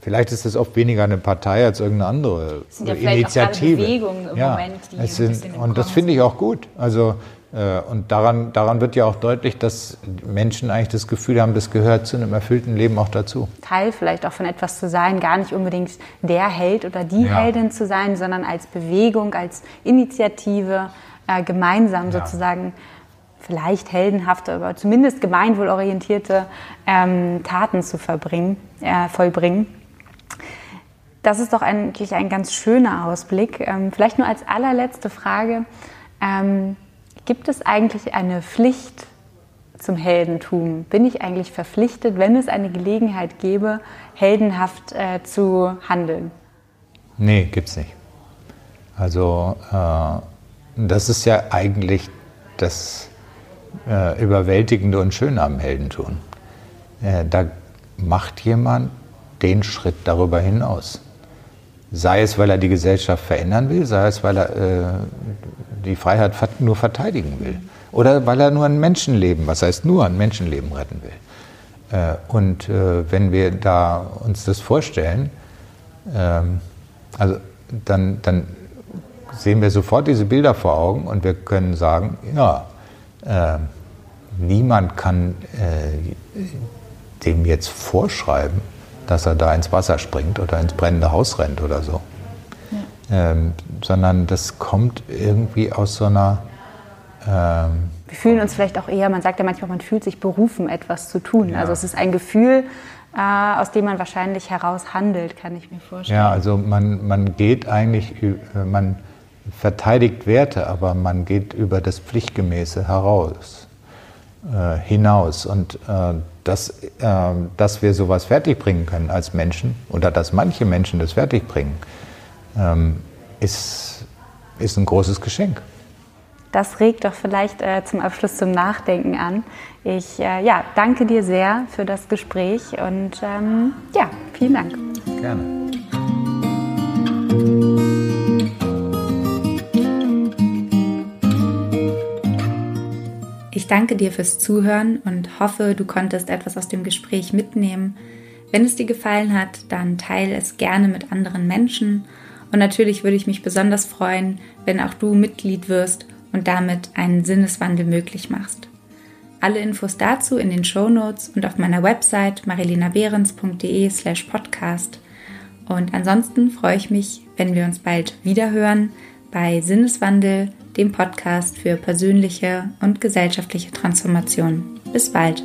vielleicht ist das oft weniger eine Partei als irgendeine andere es sind ja Initiative. Auch Bewegungen im ja, Moment, die es sind, Und das finde ich auch gut. Also, äh, und daran, daran wird ja auch deutlich, dass Menschen eigentlich das Gefühl haben, das gehört zu einem erfüllten Leben auch dazu. Teil vielleicht auch von etwas zu sein, gar nicht unbedingt der Held oder die ja. Heldin zu sein, sondern als Bewegung, als Initiative äh, gemeinsam ja. sozusagen vielleicht heldenhafte, aber zumindest gemeinwohlorientierte ähm, Taten zu verbringen, äh, vollbringen. Das ist doch eigentlich ein ganz schöner Ausblick. Ähm, vielleicht nur als allerletzte Frage. Ähm, gibt es eigentlich eine Pflicht zum Heldentum? Bin ich eigentlich verpflichtet, wenn es eine Gelegenheit gäbe, heldenhaft äh, zu handeln? Nee, gibt's nicht. Also äh, das ist ja eigentlich das äh, Überwältigende und Schöne am Heldentum. Äh, da macht jemand den Schritt darüber hinaus. Sei es, weil er die Gesellschaft verändern will, sei es, weil er äh, die Freiheit nur verteidigen will. Oder weil er nur ein Menschenleben, was heißt nur ein Menschenleben retten will. Äh, und äh, wenn wir da uns das vorstellen, ähm, also dann, dann sehen wir sofort diese Bilder vor Augen und wir können sagen, ja, äh, niemand kann äh, dem jetzt vorschreiben, dass er da ins Wasser springt oder ins brennende Haus rennt oder so. Ja. Ähm, sondern das kommt irgendwie aus so einer... Ähm, wir fühlen uns vielleicht auch eher, man sagt ja manchmal, man fühlt sich berufen, etwas zu tun. Ja. Also es ist ein Gefühl, äh, aus dem man wahrscheinlich heraus handelt, kann ich mir vorstellen. Ja, also man, man geht eigentlich, äh, man verteidigt Werte, aber man geht über das Pflichtgemäße heraus, äh, hinaus. Und äh, dass, äh, dass wir sowas fertigbringen können als Menschen oder dass manche Menschen das fertigbringen, ähm, ist, ist ein großes Geschenk. Das regt doch vielleicht äh, zum Abschluss zum Nachdenken an. Ich äh, ja, danke dir sehr für das Gespräch und ähm, ja, vielen Dank. Gerne. Danke dir fürs Zuhören und hoffe, du konntest etwas aus dem Gespräch mitnehmen. Wenn es dir gefallen hat, dann teile es gerne mit anderen Menschen. Und natürlich würde ich mich besonders freuen, wenn auch du Mitglied wirst und damit einen Sinneswandel möglich machst. Alle Infos dazu in den Show Notes und auf meiner Website marilenabehrens.de slash podcast. Und ansonsten freue ich mich, wenn wir uns bald wieder hören bei Sinneswandel, dem Podcast für persönliche und gesellschaftliche Transformation. Bis bald.